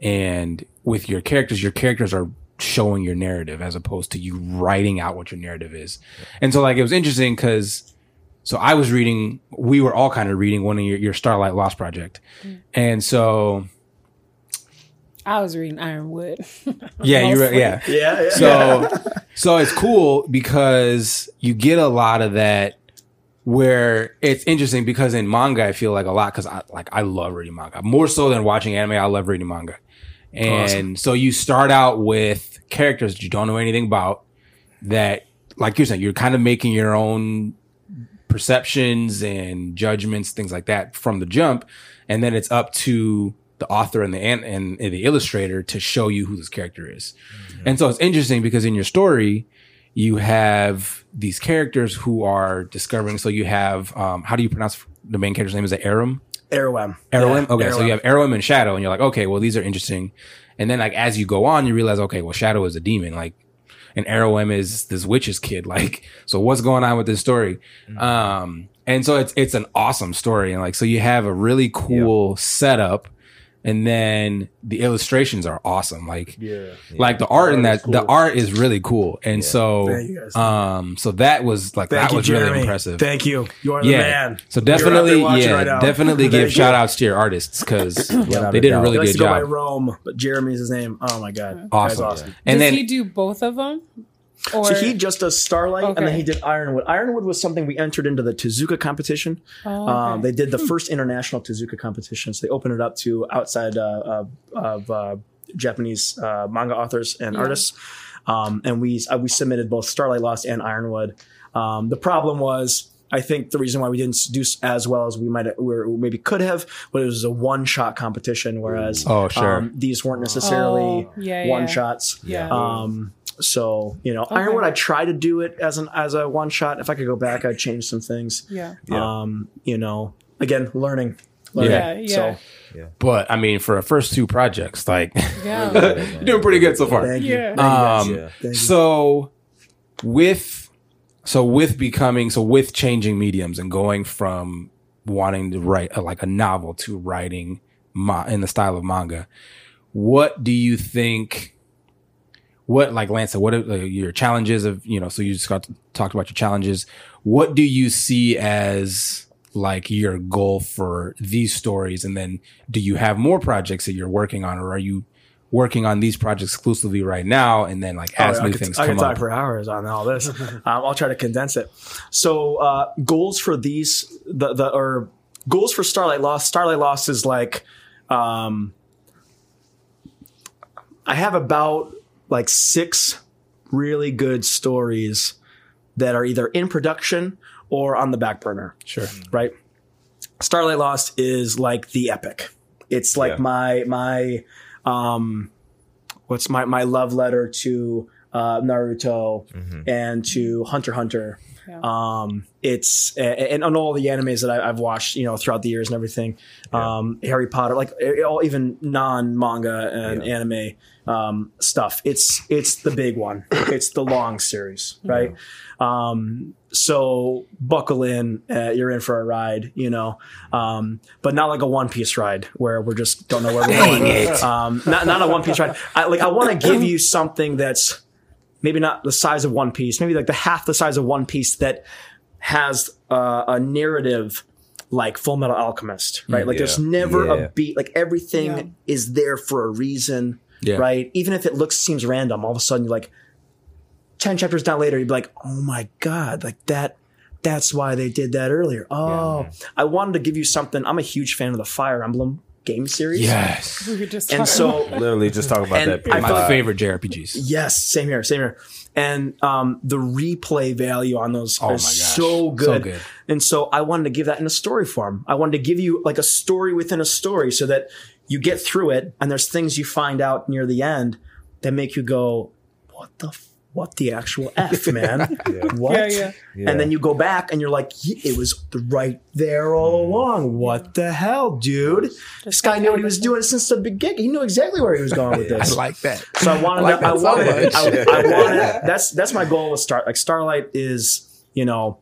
and with your characters your characters are showing your narrative as opposed to you writing out what your narrative is. And so like it was interesting because so i was reading we were all kind of reading one of your, your starlight lost project. And so I was reading Ironwood. <laughs> yeah you were Mostly. yeah yeah, yeah. so <laughs> so it's cool because you get a lot of that where it's interesting because in manga I feel like a lot because I like I love reading manga more so than watching anime. I love reading manga, and so you start out with characters that you don't know anything about that, like you're saying, you're kind of making your own perceptions and judgments, things like that from the jump, and then it's up to the author and the and, and the illustrator to show you who this character is. And so it's interesting because in your story, you have these characters who are discovering. So you have um, how do you pronounce the main character's name? Is it Aram? Arrowem. Arrowim? Yeah, okay, so you have Arrowim and Shadow, and you're like, okay, well, these are interesting. And then, like, as you go on, you realize, okay, well, Shadow is a demon, like, and Arrowim is this witch's kid. <laughs> Like, so what's going on with this story? Um, and so it's it's an awesome story, and like, so you have a really cool setup, and then the illustrations are awesome. Like, Yeah. like the art in Art is that, the art is really cool, and so, Thank you guys. um, so that was like Thank that you, was Jeremy. really impressive. Thank you. You are the Yeah. man. So You're out there definitely, yeah, right definitely <laughs> give shout outs to your artists because <laughs> Without they did a really good to go by job. Rome, but Jeremy's his name. Oh my god, Awesome. Guy's awesome. And Does then he do both of them? Or So he just does Starlight, and then he did Ironwood. Ironwood was something we entered into the Tezuka competition. Oh, Um, they did the first international Tezuka competition, so they opened it up to outside uh, of, of uh, Japanese uh, manga authors and Yeah. artists. Um, and we uh, we submitted both Starlight Lost and Ironwood. Um, the problem was. I think the reason why we didn't do as well as we might or maybe could have, but it was a one shot competition, whereas Oh, sure. um, these weren't necessarily Oh, yeah, yeah. one shots. Yeah. Um, so you know, Ironwood, I tried to do it as an as a one shot. If I could go back, I'd change some things. yeah. Yeah. Um, you know, again, learning. learning. Yeah, yeah. So but I mean, for a first two projects, like Yeah. you're <laughs> doing pretty good so far. thank you. Yeah. You. Um, Yeah. Thank so with so with becoming so with changing mediums and going from wanting to write a, like a novel to writing ma- in the style of manga, what do you think? What like Lance said? What are uh, your challenges of you know? So you just got to talk about your challenges. What do you see as like your goal for these stories? And then do you have more projects that you're working on, or are you working on these projects exclusively right now? And then like as Oh, I new could, things I come could talk up, for hours on all this. <laughs> um, I'll try to condense it. So uh, goals for these the the or goals for Starlight Lost. Starlight Lost is like um, I have about like six really good stories that are either in production or on the back burner sure. right? Starlight Lost is like the epic. It's like Yeah. my my um what's my my love letter to uh, Naruto, Mm-hmm. and to Hunter Hunter. Yeah. Um, it's and on all the animes that I, I've watched, you know, throughout the years and everything. Um, Harry Potter, like all even non manga and anime um, stuff. It's it's the big one. It's the long series, right? Um, so buckle in, uh, you're in for a ride, you know, um, but not like a One Piece ride where we're just don't know where we're going. Um, not not a One Piece ride. I, like I want to give you something that's maybe not the size of One Piece, maybe like the half the size of One Piece that has uh, a narrative like Full Metal Alchemist, right? Like there's never Yeah. a beat. Like everything Yeah. is there for a reason, Yeah. right? Even if it looks seems random, all of a sudden you're like ten chapters down later, you'd be like, oh my god, like that. That's why they did that earlier. Oh, I wanted to give you something. I'm a huge fan of the Fire Emblem game series. Yes. <laughs> We were just and so Literally just talk about that. My thought- favorite JRPGs. Yes, same here, same here. And um, the replay value on those Oh is so good. So good. And so I wanted to give that in a story form. I wanted to give you like a story within a story so that you get through it and there's things you find out near the end that make you go, what the, f- what the actual <laughs> F, man? <laughs> What? Yeah, yeah. And then you go back and you're like, it was right there all mm. along. What the hell, dude? This guy knew what he was doing since the beginning. He knew exactly where he was going with <laughs> this I like that. So I wanted, like I, that so wanted. I, I wanted. That's that's my goal with Star. Like Starlight is, you know,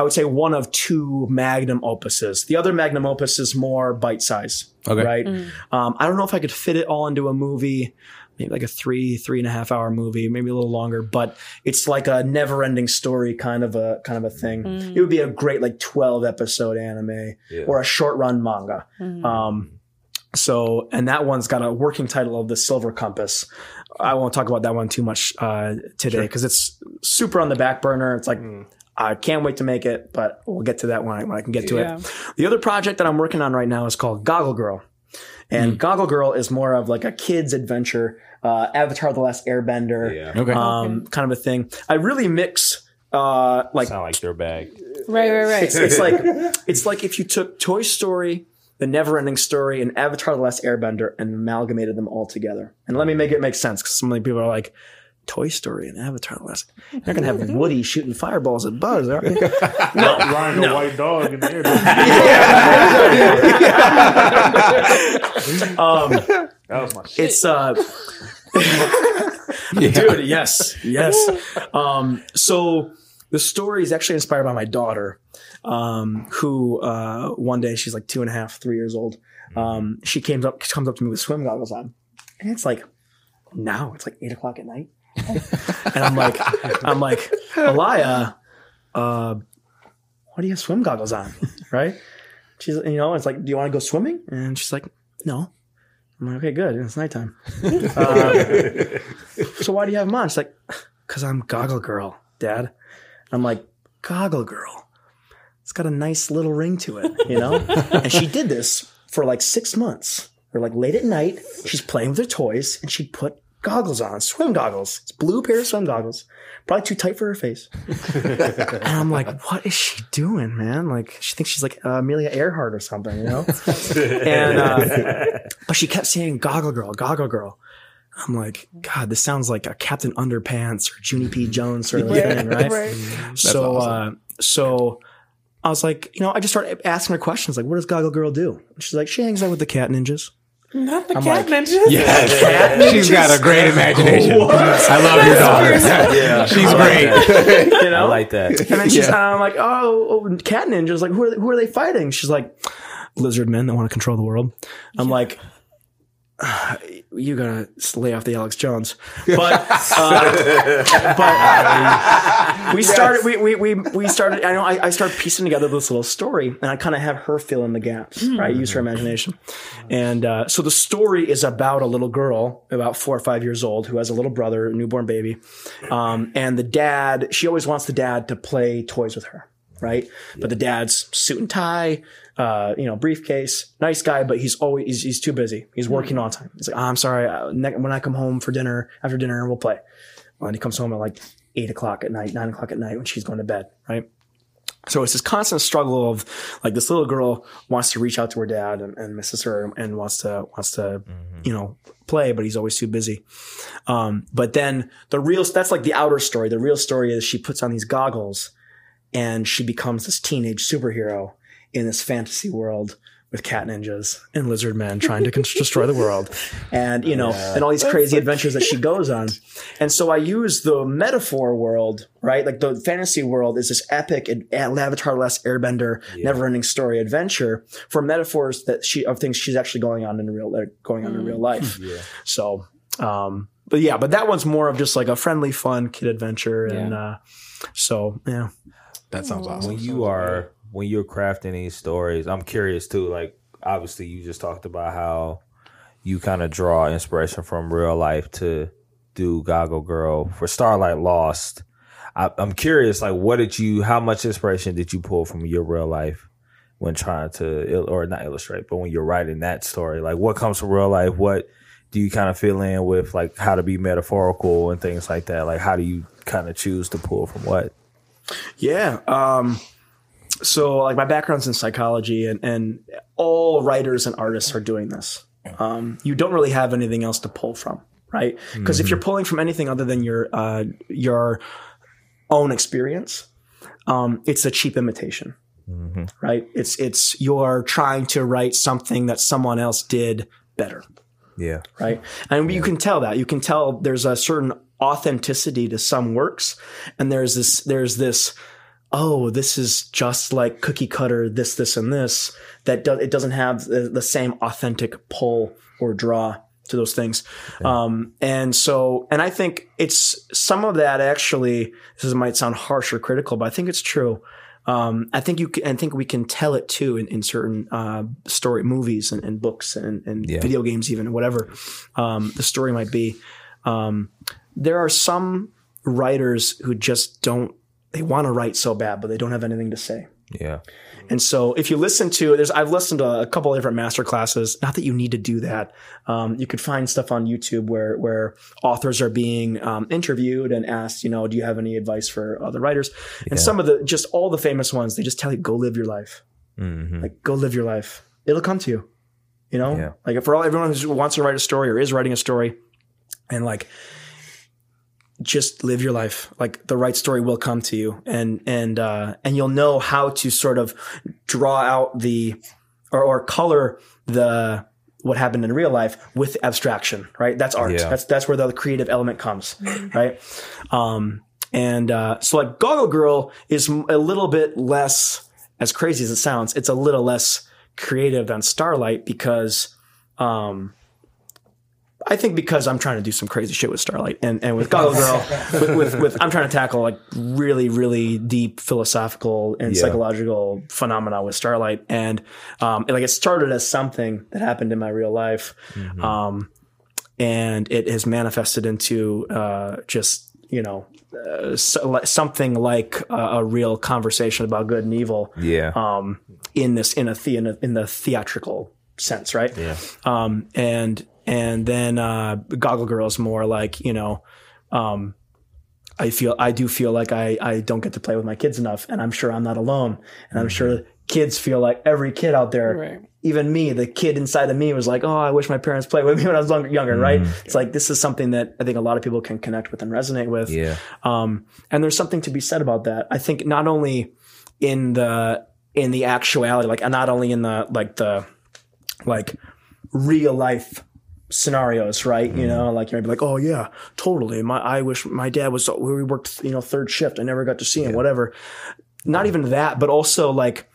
I would say one of two magnum opuses. The other magnum opus is more bite size. Okay. Right. Um, I don't know if I could fit it all into a movie. Maybe like a three, three and a half hour movie, maybe a little longer, but it's like a never ending story kind of a kind of a thing. It would be a great like 12 episode anime or a short run manga. Um, so, and that one's got a working title of the Silver Compass. I won't talk about that one too much uh, today because it's super on the back burner. It's like I can't wait to make it, but we'll get to that when I, when I can get to Yeah. it. The other project that I'm working on right now is called Goggle Girl, and Goggle Girl is more of like a kid's adventure, uh, Avatar: The Last Airbender, Yeah. Okay. um, kind of a thing. I really mix. Uh, like Sound like their bag. Right, right, right. it's, it's like <laughs> it's like if you took Toy Story, The Never Ending Story, and Avatar: The Last Airbender and amalgamated them all together. And let me make it make sense because some of the people are like, Toy Story and Avatar: The Last. You're gonna have Woody shooting fireballs at Buzz, aren't you? <laughs> Riding a white dog in the air. <laughs> um, That was my shit. it's uh, <laughs> dude, yes, yes. Um, so the story is actually inspired by my daughter, um, who uh, one day she's like two and a half, three years old. Um, she came up comes up to me with swim goggles on, and it's like now it's like eight o'clock at night, <laughs> and I'm like, I'm like, Elia, uh, why do you have swim goggles on? Right? She's, you know, it's like, do you want to go swimming? And she's like, no. I'm like, okay, good. It's nighttime. <laughs> Uh, so why do you have them on? She's like, because I'm Goggle Girl, Dad. And I'm like, Goggle Girl. It's got a nice little ring to it, you know? and she did this for like six months. Or like late at night, she's playing with her toys and she put goggles on, swim goggles. It's blue pair of swim goggles. Probably too tight for her face. <laughs> and I'm like, what is she doing, man? Like, she thinks she's like uh, Amelia Earhart or something, you know? and, uh, <laughs> but she kept saying Goggle Girl, Goggle Girl. I'm like, God, this sounds like a Captain Underpants or Junie B. Jones sort of thing, right? right. So, awesome. uh, so I was like, you know, I just started asking her questions like, what does Goggle Girl do? She's like, she hangs out with the cat ninjas. Not the I'm cat like, ninjas. Yeah. <laughs> She's got a great imagination. I love your daughter. <laughs> Yeah, She's great. <laughs> You know? I like that. and then she's, I'm like, oh, oh, cat ninjas. Like, who are, who are they fighting? She's like, lizard men that want to control the world. I'm like, "Ah, <sighs> you gotta lay off the Alex Jones. <laughs> But, uh, but we started, we, we, we, we started, I know I, I started piecing together this little story and I kind of have her fill in the gaps, right? Use her imagination. And, uh, so the story is about a little girl, about four or five years old, who has a little brother, a newborn baby. Um, and the dad, she always wants the dad to play toys with her, right? But the dad's suit and tie, uh, you know, briefcase, nice guy, but he's always, he's, he's too busy. He's working all the time. He's like, "Ah, I'm sorry. Uh, when I come home for dinner, after dinner, we'll play. And he comes home at like eight o'clock at night, nine o'clock at night when she's going to bed, right? So it's this constant struggle of like this little girl wants to reach out to her dad and, and misses her and wants to wants to you know play, but he's always too busy. Um, but then the real that's like the outer story. The real story is she puts on these goggles and she becomes this teenage superhero in this fantasy world with cat ninjas and lizard men trying to <laughs> destroy the world. And you know and all these crazy adventures that she <laughs> goes on. And so i use the metaphor world right? Like the fantasy world is this epic and avatar last airbender never ending story adventure for metaphors that she of things she's actually going on in real that are going on in real life. So um but yeah but that one's more of just like a friendly fun kid adventure and uh so yeah. That sounds awesome. when you are when you're crafting these stories i'm curious too like obviously you just talked about how you kind of draw inspiration from real life to do goggle girl for starlight lost. I, i'm curious like what did you how much inspiration did you pull from your real life when trying to or not illustrate but when you're writing that story? Like what comes from real life? What do you kind of fill in with like how to be metaphorical and things like that? Like how do you kind of choose to pull from what? Yeah. Um, so like my background's in psychology and, and all writers and artists are doing this. Um, you don't really have anything else to pull from, right? Because if you're pulling from anything other than your, uh, your own experience, um, it's a cheap imitation, right? It's, it's, you're trying to write something that someone else did better yeah right? And you can tell that. You can tell there's a certain authenticity to some works, and there's this there's this oh this is just like cookie cutter this this and this that do, it doesn't have the, the same authentic pull or draw to those things um, and so and i think it's some of that actually this might sound harsh or critical but i think it's true um, I think you can, I think we can tell it too in, in certain uh, story movies and, and books and, and Yeah. video games even whatever um, the story might be. Um, there are some writers who just don't they want to write so bad but they don't have anything to say. yeah And so if you listen to there's I've listened to a couple of different master classes. Not that you need to do that. Um, you could find stuff on YouTube where where authors are being um, interviewed and asked, you know, do you have any advice for other writers? And some of the just all the famous ones, they just tell you go live your life. hmm Like go live your life. It'll come to you. You know, Yeah. like for all everyone who wants to write a story or is writing a story, and like just live your life. Like the right story will come to you, and and uh, and you'll know how to sort of draw out the or, or color the what happened in real life with abstraction. Right, that's art. Yeah. That's that's where the creative element comes. Right, um, and uh, so like Goggle Girl is a little bit less as crazy as it sounds. It's a little less creative than Starlight because. Um, I think because I'm trying to do some crazy shit with Starlight and, and with Goggle Girl, <laughs> with, with, with I'm trying to tackle like really, really deep philosophical and Yeah. psychological phenomena with Starlight. And, um, like it started as something that happened in my real life. Um, and it has manifested into, uh, just, you know, uh, so, something like a, a real conversation about good and evil yeah um, in this in a, the, in, a in the theatrical sense, right? Yeah. Um, and and then uh, Goggle Girl is more like you know, um, I feel I do feel like I I don't get to play with my kids enough, and I'm sure I'm not alone, and I'm sure kids feel like every kid out there. Right. Even me, the kid inside of me was like, "Oh, I wish my parents played with me when I was younger." younger Right? It's like this is something that I think a lot of people can connect with and resonate with. yeah Um, and there's something to be said about that. I think not only in the in the actuality, like and not only in the like the like real life scenarios, right? You know, like you might be like, oh yeah, totally. My I wish my dad was we worked you know third shift. I never got to see him. Whatever. Not even that, but also like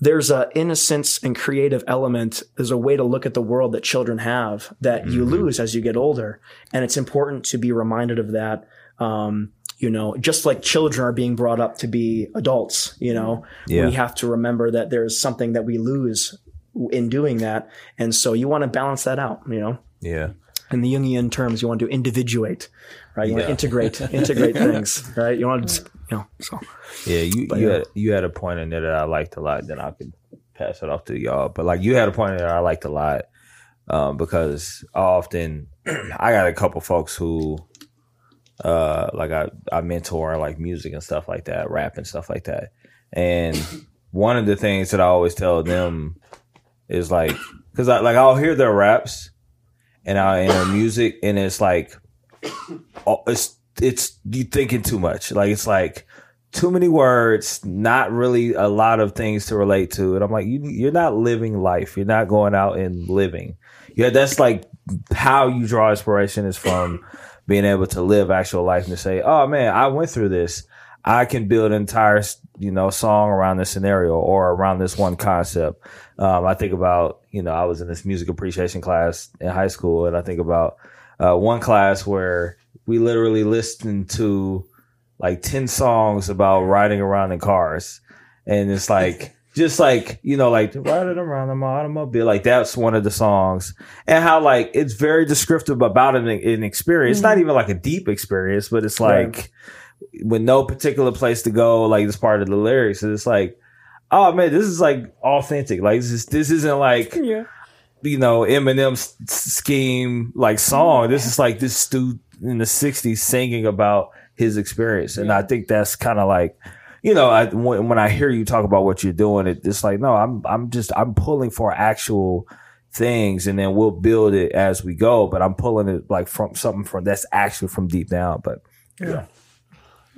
there's a innocence and creative element. There's a way to look at the world that children have that you lose as you get older, and it's important to be reminded of that. Um, you know, just like children are being brought up to be adults, you know, Yeah. we have to remember that there's something that we lose in doing that, and so you want to balance that out, you know yeah in the Jungian terms, you want to individuate, right? You want to integrate, integrate <laughs> things, right? You want to, you know, so Yeah, you But you yeah. had you had a point in there that I liked a lot. Then I could pass it off to y'all. But like you had a point in there I liked a lot um, because I often <clears throat> I got a couple folks who uh like I I mentor like music and stuff like that, rap and stuff like that. And one of the things that I always tell them is like, because I like I'll hear their raps and I and their music, and it's like, oh, it's it's you thinking too much. Like it's like too many words, not really a lot of things to relate to. And I'm like, you you're not living life. You're not going out and living. Yeah, that's like how you draw inspiration is from being able to live actual life and to say, oh man, I went through this. I can build entire, you know, song around this scenario or around this one concept. Um, I think about, you know, I was in this music appreciation class in high school, and I think about uh, one class where we literally listened to like 10 songs about riding around in cars. And it's like, <laughs> just like, you know, like riding around in my automobile. Like that's one of the songs. And how like it's very descriptive about an, an experience. It's not even like a deep experience, but it's like with no particular place to go, like it's part of the lyrics. And it's like, oh man, this is like authentic. Like this is, this isn't like, <laughs> Yeah. you know, Eminem's scheme like song. This is like this dude in the '60s singing about his experience, and I think that's kind of like, you know, I, when, when I hear you talk about what you're doing, it, it's like, no, I'm I'm just I'm pulling for actual things, and then we'll build it as we go. But I'm pulling it like from something from that's actually from deep down. But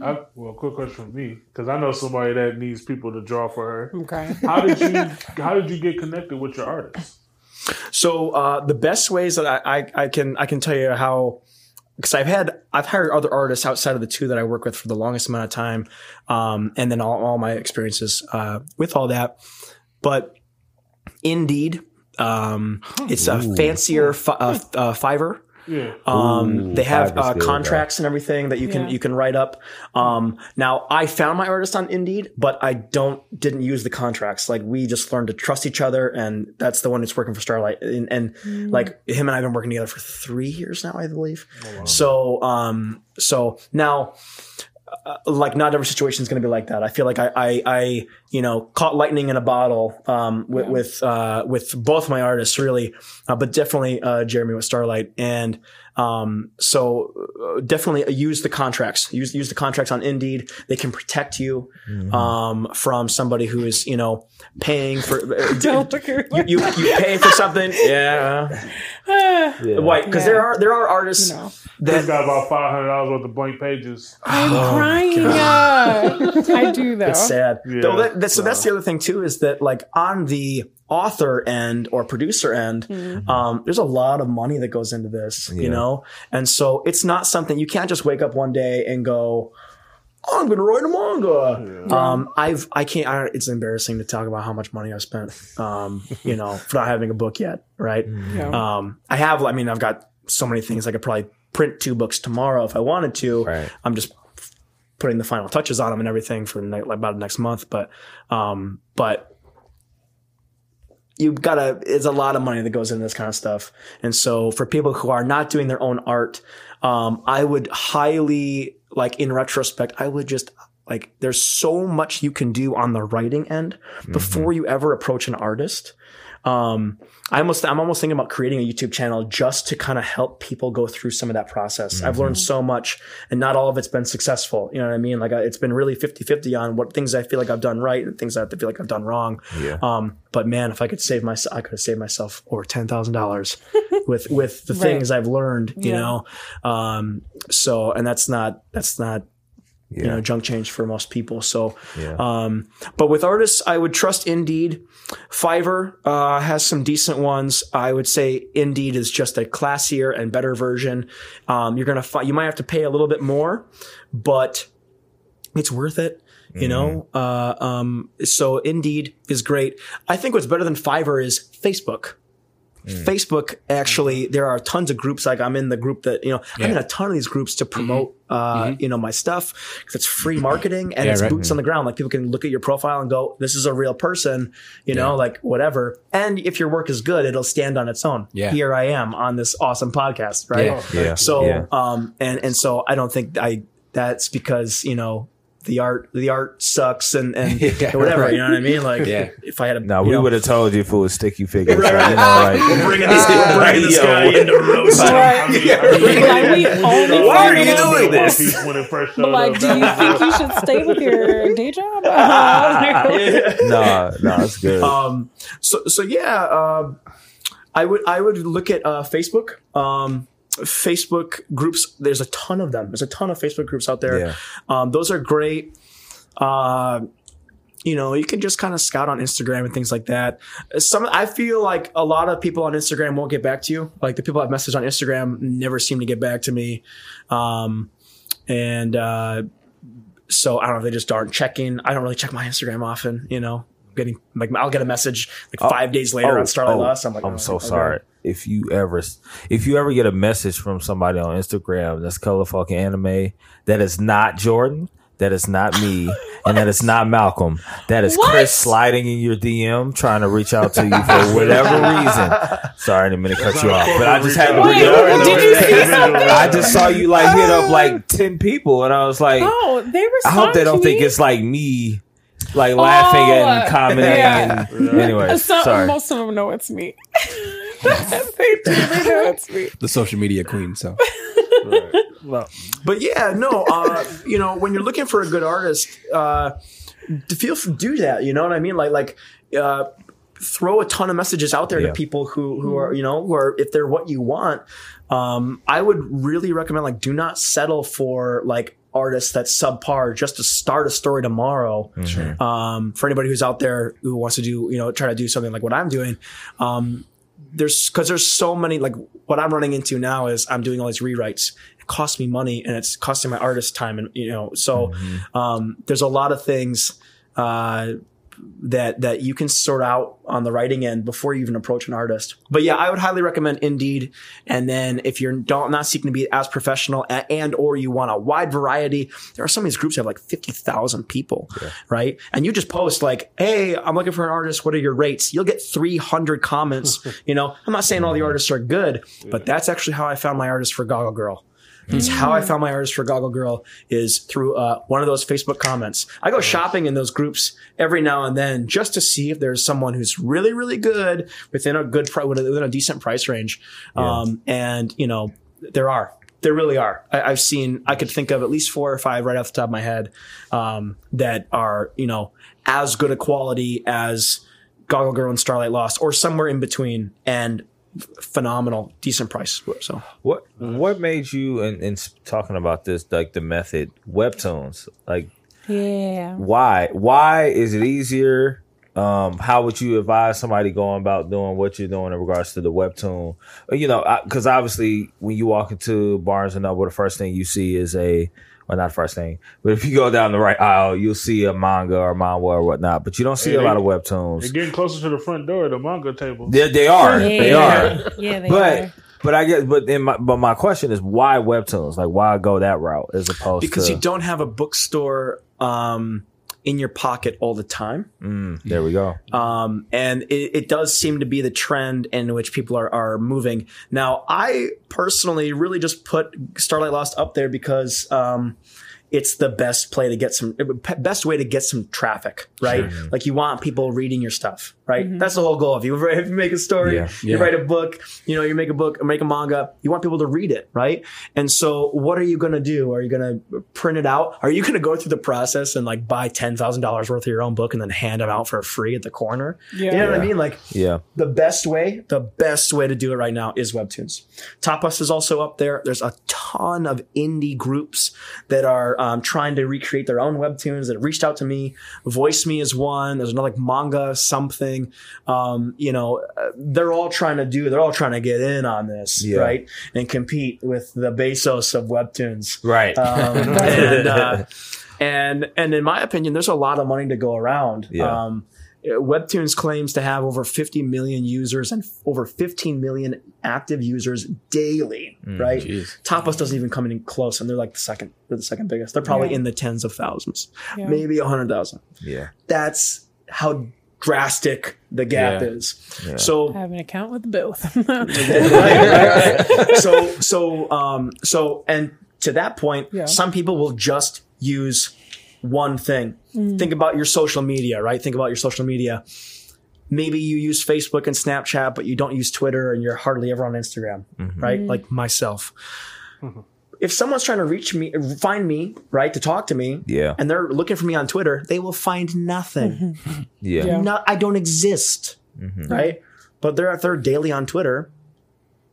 I, well, quick question from me because I know somebody that needs people to draw for her. Okay. How did you How did you get connected with your artists? So uh, the best ways that I, I, I can I can tell you how because I've had I've hired other artists outside of the two that I work with for the longest amount of time, um, and then all, all my experiences uh, with all that. But Indeed, um, it's a fancier fi- uh, uh, Fiverr. Yeah, Um, they have uh, good, contracts and everything that you can Yeah. you can write up. Um, now I found my artist on Indeed, but I don't didn't use the contracts. Like we just learned to trust each other, and that's the one that's working for Starlight. And, and like him and I have been working together for three years now, I believe. So um, so now. Uh, like not every situation is going to be like that. I feel like I, I, I, you know, caught lightning in a bottle um, with with, uh, with both my artists really, uh, but definitely uh, Jeremy with Starlight, and um, so uh, definitely use the contracts. Use use the contracts on Indeed. They can protect you um, from somebody who is you know paying for. uh, <laughs> Don't look at you, you you pay for something, <laughs> yeah. yeah. Why? Because Yeah. there are there are artists No. he's that got about five hundred dollars worth of blank pages. I'm crying. Uh, I do though. It's sad. Yeah. Though that, that- so that's the other thing too is that like on the author end or producer end, um, there's a lot of money that goes into this, Yeah. you know, and so it's not something you can't just wake up one day and go. "Oh, I'm going to write a manga. Um, I've, I can't, I, it's embarrassing to talk about how much money I've spent, um, you know, <laughs> for not having a book yet. Right. Yeah. Um, I have, I mean, I've got so many things I could probably print two books tomorrow if I wanted to. Right. I'm just putting the final touches on them and everything for ne- like about the next month. But, um, but you gotta, it's a lot of money that goes into this kind of stuff. And so for people who are not doing their own art, um, I would highly, like in retrospect, I would just, like, there's so much you can do on the writing end before you ever approach an artist. Um, I almost, I'm almost thinking about creating a YouTube channel just to kind of help people go through some of that process. I've learned so much and not all of it's been successful. You know what I mean? Like I, it's been really 50 50 on what things I feel like I've done right and things I feel like I've done wrong. Yeah. Um, but man, if I could save myself, I could have saved myself over $10,000 <laughs> with, with the Right. things I've learned, you Yeah. know? Um, so, and that's not, that's not, you know, junk change for most people. So, Yeah. um, but with artists, I would trust Indeed. Fiverr uh, has some decent ones. I would say Indeed is just a classier and better version. Um, you're gonna find you might have to pay a little bit more, but it's worth it. You know, uh, um, so Indeed is great. I think what's better than Fiverr is Facebook. Facebook actually, there are tons of groups. Like I'm in the group that you know, I'm in a ton of these groups to promote, uh, you know, my stuff because it's free marketing and Yeah, it's right. boots on the ground. Like people can look at your profile and go, "This is a real person," you know, like whatever. And if your work is good, it'll stand on its own. Yeah. Here I am on this awesome podcast, right? Yeah. Yeah. So, Yeah. um, and and so I don't think I. That's because you know the art the art sucks and and <laughs> whatever. You know what I mean? Like, Yeah. if I had a No, we would have told you if it was sticky figures. Right. Like, you know, like, we're bringing <laughs> this, we're bringing this guy what- in roast. Right. I mean, I mean, Like, we <laughs> Why are you out- doing this? One Piece When it first But like, up. do you think you should stay with your day job? no, no, it's good. Um, so so yeah, um, I would I would look at uh, Facebook. Um, Facebook groups. There's a ton of them. There's a ton of Facebook groups out there. Yeah. Um, those are great. Uh, you know, you can just kind of scout on Instagram and things like that. Some I feel like a lot of people on Instagram won't get back to you. Like the people I've messaged on Instagram never seem to get back to me. Um, and uh, so I don't know. They just aren't checking. I don't really check my Instagram often. You know, getting like I'll get a message like oh, five days later on oh, Starlight oh, Lost. I'm like, I'm oh, so okay. sorry. If you ever, if you ever get a message from somebody on Instagram that's color fucking anime, that is not Jordan, that is not me, and that is not Malcolm. That is What? Chris sliding in your DM trying to reach out to you for <laughs> whatever reason. Sorry, I didn't mean to cut you off, but I just had to Wait, bring it did you see something? I just saw you like hit up like ten people, and I was like, Oh, they were. I hope they don't think it's like me, like laughing and Oh, commenting. yeah. And anyway, Some, sorry. Most of them know it's me. <laughs> they do. They know it's me. the social media queen. So <laughs> well, But yeah, no, uh, you know, when you're looking for a good artist, uh, to feel free to do that. You know what I mean? Like, like, uh, throw a ton of messages out there Yeah. to people who, who are, you know, who are, if they're what you want. Um, I would really recommend, like, do not settle for like artists that's subpar just to start a story tomorrow. Um, for anybody who's out there who wants to do, you know, try to do something like what I'm doing. Um, there's because there's so many like what I'm running into now is I'm doing all these rewrites. It costs me money and it's costing my artist time and you know so um, there's a lot of things uh, that that you can sort out on the writing end before you even approach an artist. But yeah, I would highly recommend Indeed. And then if you're don't not seeking to be as professional a- and or you want a wide variety, there are some of these groups that have like fifty thousand people, right? And you just post like, "Hey, I'm looking for an artist. What are your rates?" You'll get three hundred comments. <laughs> you know, I'm not saying all the artists are good, but that's actually how I found my artist for Goggle Girl. It's how I found my artist for Goggle Girl is through uh, one of those Facebook comments. I go shopping in those groups every now and then just to see if there's someone who's really, really good within a good pri- within a decent price range. Um, and you know, there are. There really are. I, I've seen. I could think of at least four or five right off the top of my head um, that are you know as good a quality as Goggle Girl and Starlight Lost, or somewhere in between, and phenomenal, decent price. So What what made you and, and s- talking about this like the method webtoons like Yeah. why why is it easier um how would you advise somebody going about doing what you're doing in regards to the webtoon you know because obviously when you walk into Barnes and Noble the first thing you see is a well not first thing but if you go down the right aisle you'll see a manga or manhwa or whatnot but you don't see Yeah, a lot of webtoons They're getting closer to the front door the manga table. they, they are they Yeah. are Yeah, they <laughs> but are. but I guess but then my but my question is why webtoons? Like why go that route as opposed because to Because you don't have a bookstore um, in your pocket all the time. Mm, there we go. Um, and it, it does seem to be the trend in which people are, are moving. Now, I personally really just put Starlight Lost up there because um, it's the best play to get some best way to get some traffic, right? Like you want people reading your stuff, right? Mm-hmm. That's the whole goal. If you, if you make a story, Yeah. you write a book, you know, you make a book or make a manga, you want people to read it, right? And so what are you going to do? Are you going to print it out? Are you going to go through the process and like buy $10,000 worth of your own book and then hand them out for free at the corner? Yeah. You know what I mean? Like Yeah. the best way, the best way to do it right now is Webtoons. Tapas is also up there. There's a ton of indie groups that are um, trying to recreate their own Webtoons that have reached out to me. Voice Me is one. There's another like manga something. Um, you know, uh, they're all trying to do, they're all trying to get in on this, Yeah. right? And compete with the Bezos of Webtoons. Right. Um, <laughs> and, uh, and and in my opinion, there's a lot of money to go around. Yeah. Um, Webtoons claims to have over 50 million users and over 15 million active users daily. right? jeez. Tapas doesn't even come in close, and they're like the second. They're the second biggest. They're probably Yeah. in the tens of thousands, Yeah. maybe a hundred thousand. yeah. That's how drastic the gap Yeah. is. Yeah. So I have an account with both. right, <laughs> <laughs> right, right. So, so, um, so, and to that point, Yeah. some people will just use one thing. Mm. Think about your social media, right? Think about your social media. Maybe you use Facebook and Snapchat, but you don't use Twitter and you're hardly ever on Instagram, mm-hmm. right? Mm-hmm. Like myself. Mm-hmm. If someone's trying to reach me, find me, right, to talk to me, Yeah. and they're looking for me on Twitter, they will find nothing. <laughs> Yeah. Yeah. Not, I don't exist, right? But they're if they're daily on Twitter,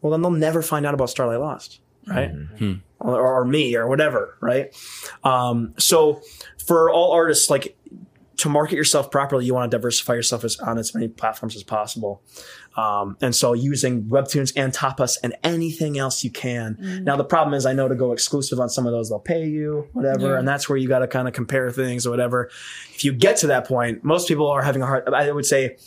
well, then they'll never find out about Starlight Lost, right? Or, or me or whatever, right? Um, so for all artists, like to market yourself properly, you want to diversify yourself as, on as many platforms as possible. Um, and so using Webtoons and Tapas and anything else you can. Now the problem is I know to go exclusive on some of those, they'll pay you, whatever. Yeah. And that's where you got to kind of compare things or whatever. If you get to that point, most people are having a hard, I would say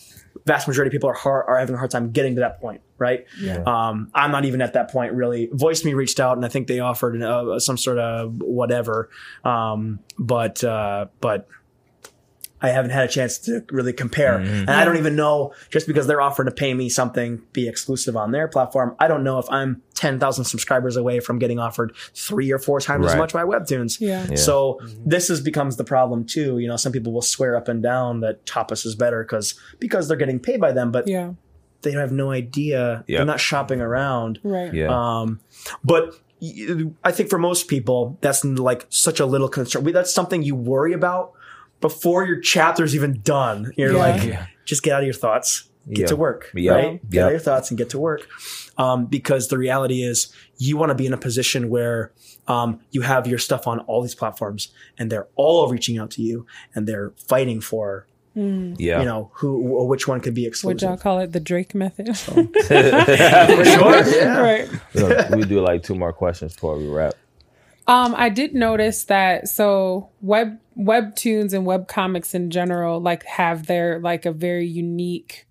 vast majority of people are hard, are having a hard time getting to that point, right? Yeah. Um, I'm not even at that point really. Voice Me reached out and I think they offered uh, some sort of whatever. Um, but, uh, but I haven't had a chance to really compare. And I don't even know just because they're offering to pay me something, be exclusive on their platform. I don't know if I'm 10,000 subscribers away from getting offered three or four times as much by Webtoons. Yeah. Yeah. So this is becomes the problem too. You know, some people will swear up and down that Tapas is better because because they're getting paid by them, but Yeah. they have no idea. Yep. They're not shopping around. Right. Yeah. Um, but I think for most people, that's like such a little concern. That's something you worry about before your chapter's even done. You're Yeah. like, Yeah. just get out of your thoughts, get Yeah. to work, Yeah. right? Get out of your thoughts and get to work. Um, because the reality is, you want to be in a position where um, you have your stuff on all these platforms, and they're all reaching out to you, and they're fighting for yeah. you know who or which one could be exclusive. Would exclusive. y'all call it the Drake method? <laughs> For sure, yeah. <laughs> right. Look, we do like two more questions before we wrap. Um, I did notice that so web webtoons and web comics in general like have their like a very unique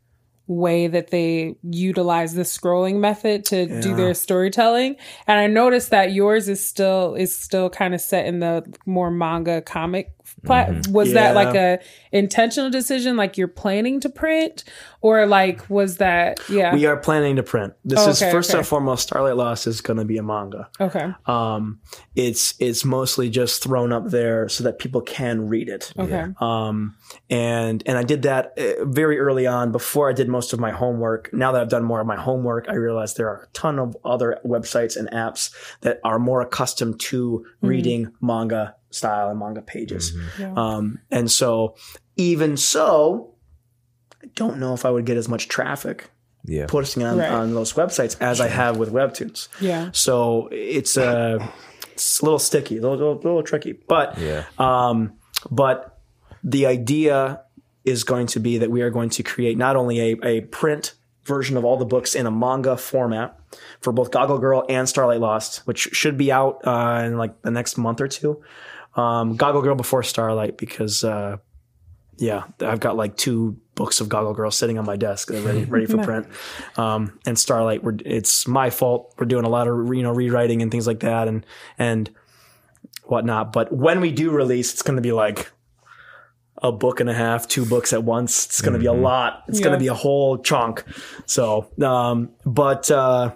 way that they utilize the scrolling method to do their storytelling. And I noticed that yours is still is still kind of set in the more manga comic plat. Was that like a intentional decision like you're planning to print or like was that yeah. We are planning to print. This Oh, is okay, first okay. and foremost. Starlight Lost is going to be a manga. okay. Um, it's it's mostly just thrown up there so that people can read it. Okay. Um, and and I did that uh, very early on before I did most of my homework. Now that I've done more of my homework, I realize there are a ton of other websites and apps that are more accustomed to reading manga style and manga pages. Yeah. Um, and so even so, I don't know if I would get as much traffic Yeah. posting on, Right. on those websites as I have with Webtoons. Yeah. So it's a, it's a little sticky, a little, little, little tricky. But Yeah. um, but the idea is going to be that we are going to create not only a, a print version of all the books in a manga format for both Goggle Girl and Starlight Lost, which should be out uh, in like the next month or two. Um, Goggle Girl before Starlight because uh, yeah, I've got like two books of Goggle Girl sitting on my desk, they're ready ready for <laughs> print. Um, and Starlight, we're, it's my fault. We're doing a lot of you know rewriting and things like that, and and whatnot. But when we do release, it's going to be like a book and a half, two books at once. It's going to be a lot. It's going to be a whole chunk. So, um, but, uh,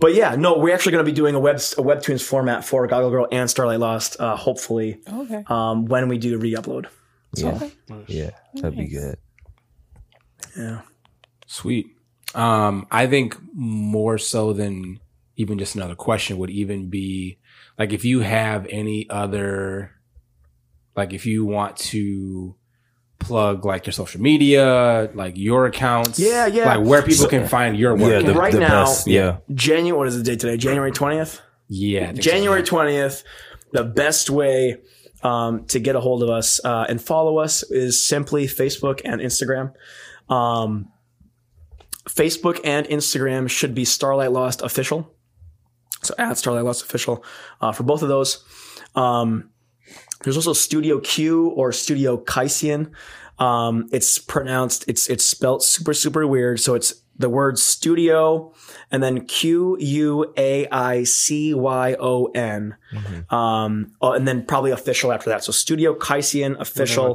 but yeah, no, we're actually going to be doing a web a webtoons format for Goggle Girl and Starlight Lost. Uh, hopefully, Okay. um, when we do re-upload. Yeah. Yeah. That'd be good. Yeah. Sweet. Um, I think more so than even just another question would even be like if you have any other, like if you want to plug like your social media, like your accounts, Yeah, yeah. like where people So- can find your work. Yeah. The, Right the now- best. Yeah. January. What is the date today? January twentieth. yeah, I think so. January twentieth. The best way um, to get a hold of us uh, and follow us is simply Facebook and Instagram. Um, Facebook and Instagram should be Starlight Lost Official. So at Starlight Lost Official uh, for both of those. Um, there's also Studio Q or Studio Kaisian. Um, it's pronounced, it's it's spelt super super weird. So it's the word studio and then Q U A I C Y O N, um, oh, and then probably official after that. So Studio Kaisian official. gonna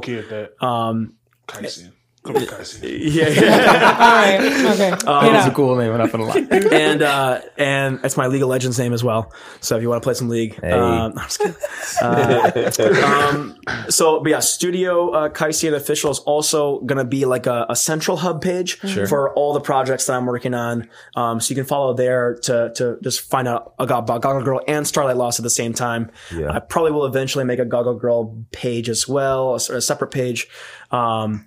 kid that. Um, Kaisen. Yeah, yeah. All right. Okay. Get That's out. a cool name. I'm not gonna lie. <laughs> and uh, and it's my League of Legends name as well. So if you want to play some League, Hey. um, I'm just kidding. Uh, <laughs> um, so but yeah, Studio uh, Kaisian Official is also going to be like a, a central hub page for all the projects that I'm working on. Um, so you can follow there to to just find out about Goggle Girl and Starlight Lost at the same time. Yeah. I probably will eventually make a Goggle Girl page as well, a separate page. Um,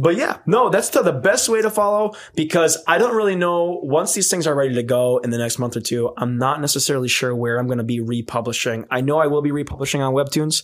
but yeah, no, that's the, the best way to follow because I don't really know once these things are ready to go in the next month or two. I'm not necessarily sure where I'm going to be republishing. I know I will be republishing on Webtoons.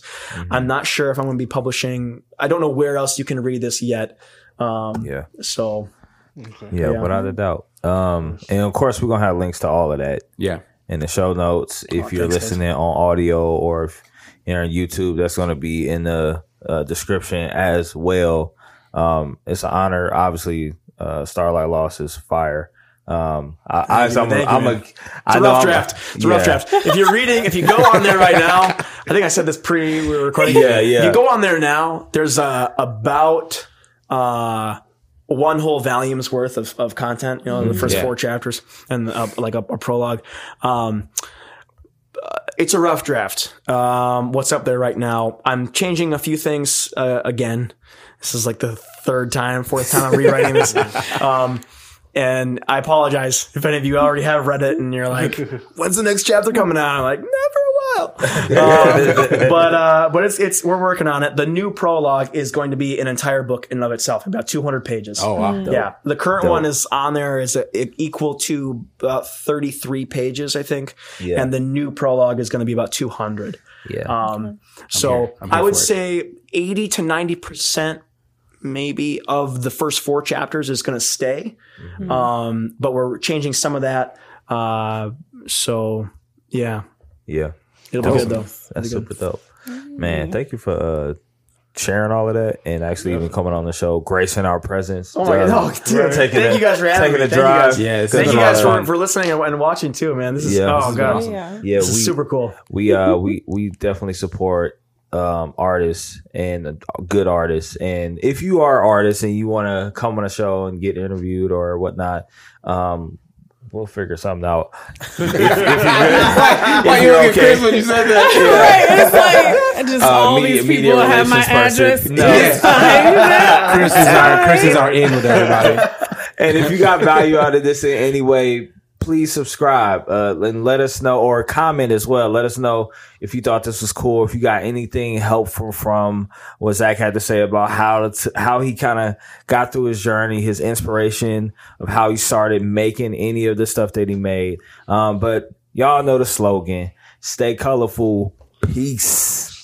I'm not sure if I'm going to be publishing. I don't know where else you can read this yet. Um, Yeah. so Yeah, Yeah. without a doubt. Um, and of course, we're gonna have links to all of that Yeah. in the show notes. If you're thanks, guys. listening on audio or if you're on YouTube, that's gonna be in the uh, description as well. Um, it's an honor, obviously. Uh, Starlight Lost is fire. Um, I, I, I'm, a, I'm a, it's a know rough I'm a- draft. It's a rough draft. If you're reading, if you go on there right now, I think I said this pre we were recording. Yeah, yeah. You go on there now. There's uh, about uh, one whole volume's worth of, of content. You know, the first Yeah. four chapters and uh, like a, a prologue. Um, uh, it's a rough draft. Um, what's up there right now? I'm changing a few things uh, again. This is like the third time, fourth time I'm rewriting this. <laughs> Um, and I apologize if any of you already have read it and you're like, when's the next chapter coming out? I'm like, never a while. Um, <laughs> but uh, but it's it's we're working on it. The new prologue is going to be an entire book in and of itself, about 200 pages. Oh wow. Yeah, the current Dope. one is on there is uh, equal to about 33 pages, I think. Yeah. And the new prologue is going to be about 200. Yeah. Um, so here. I'm here I would say 80 to 90% maybe of the first four chapters is going to stay. Mm-hmm. Um, but we're changing some of that. Uh, so yeah, yeah. it'll be good though. That's It'll be super dope. Man, thank you for uh, sharing all of that and actually even coming on the show, gracing our presence. Oh my god, <laughs> dude. taking Thank a- you guys for having taking me. a Thank you drive. guys. Yeah, Thank you guys for, for listening and, and watching too, man. This is Yeah, oh this has god, awesome. Yeah. Yeah, this we is super cool. we uh <laughs> we we definitely support um artists and uh, good artists and if you are artists and you want to come on a show and get interviewed or whatnot um we'll figure something out <laughs> if, if you're, <laughs> Why you you're okay. Chris when you said that? <laughs> Right. It's like just Uh, all media- these people have my relations address. No. It's fine. Chris is our Chris is our in with everybody. and if you got value out of this in any way please subscribe uh, and let us know or comment as well. Let us know if you thought this was cool if you got anything helpful from what zach had to say about how to, how he kind of got through his journey his inspiration of how he started making any of the stuff that he made. Um, but y'all know the slogan stay colorful peace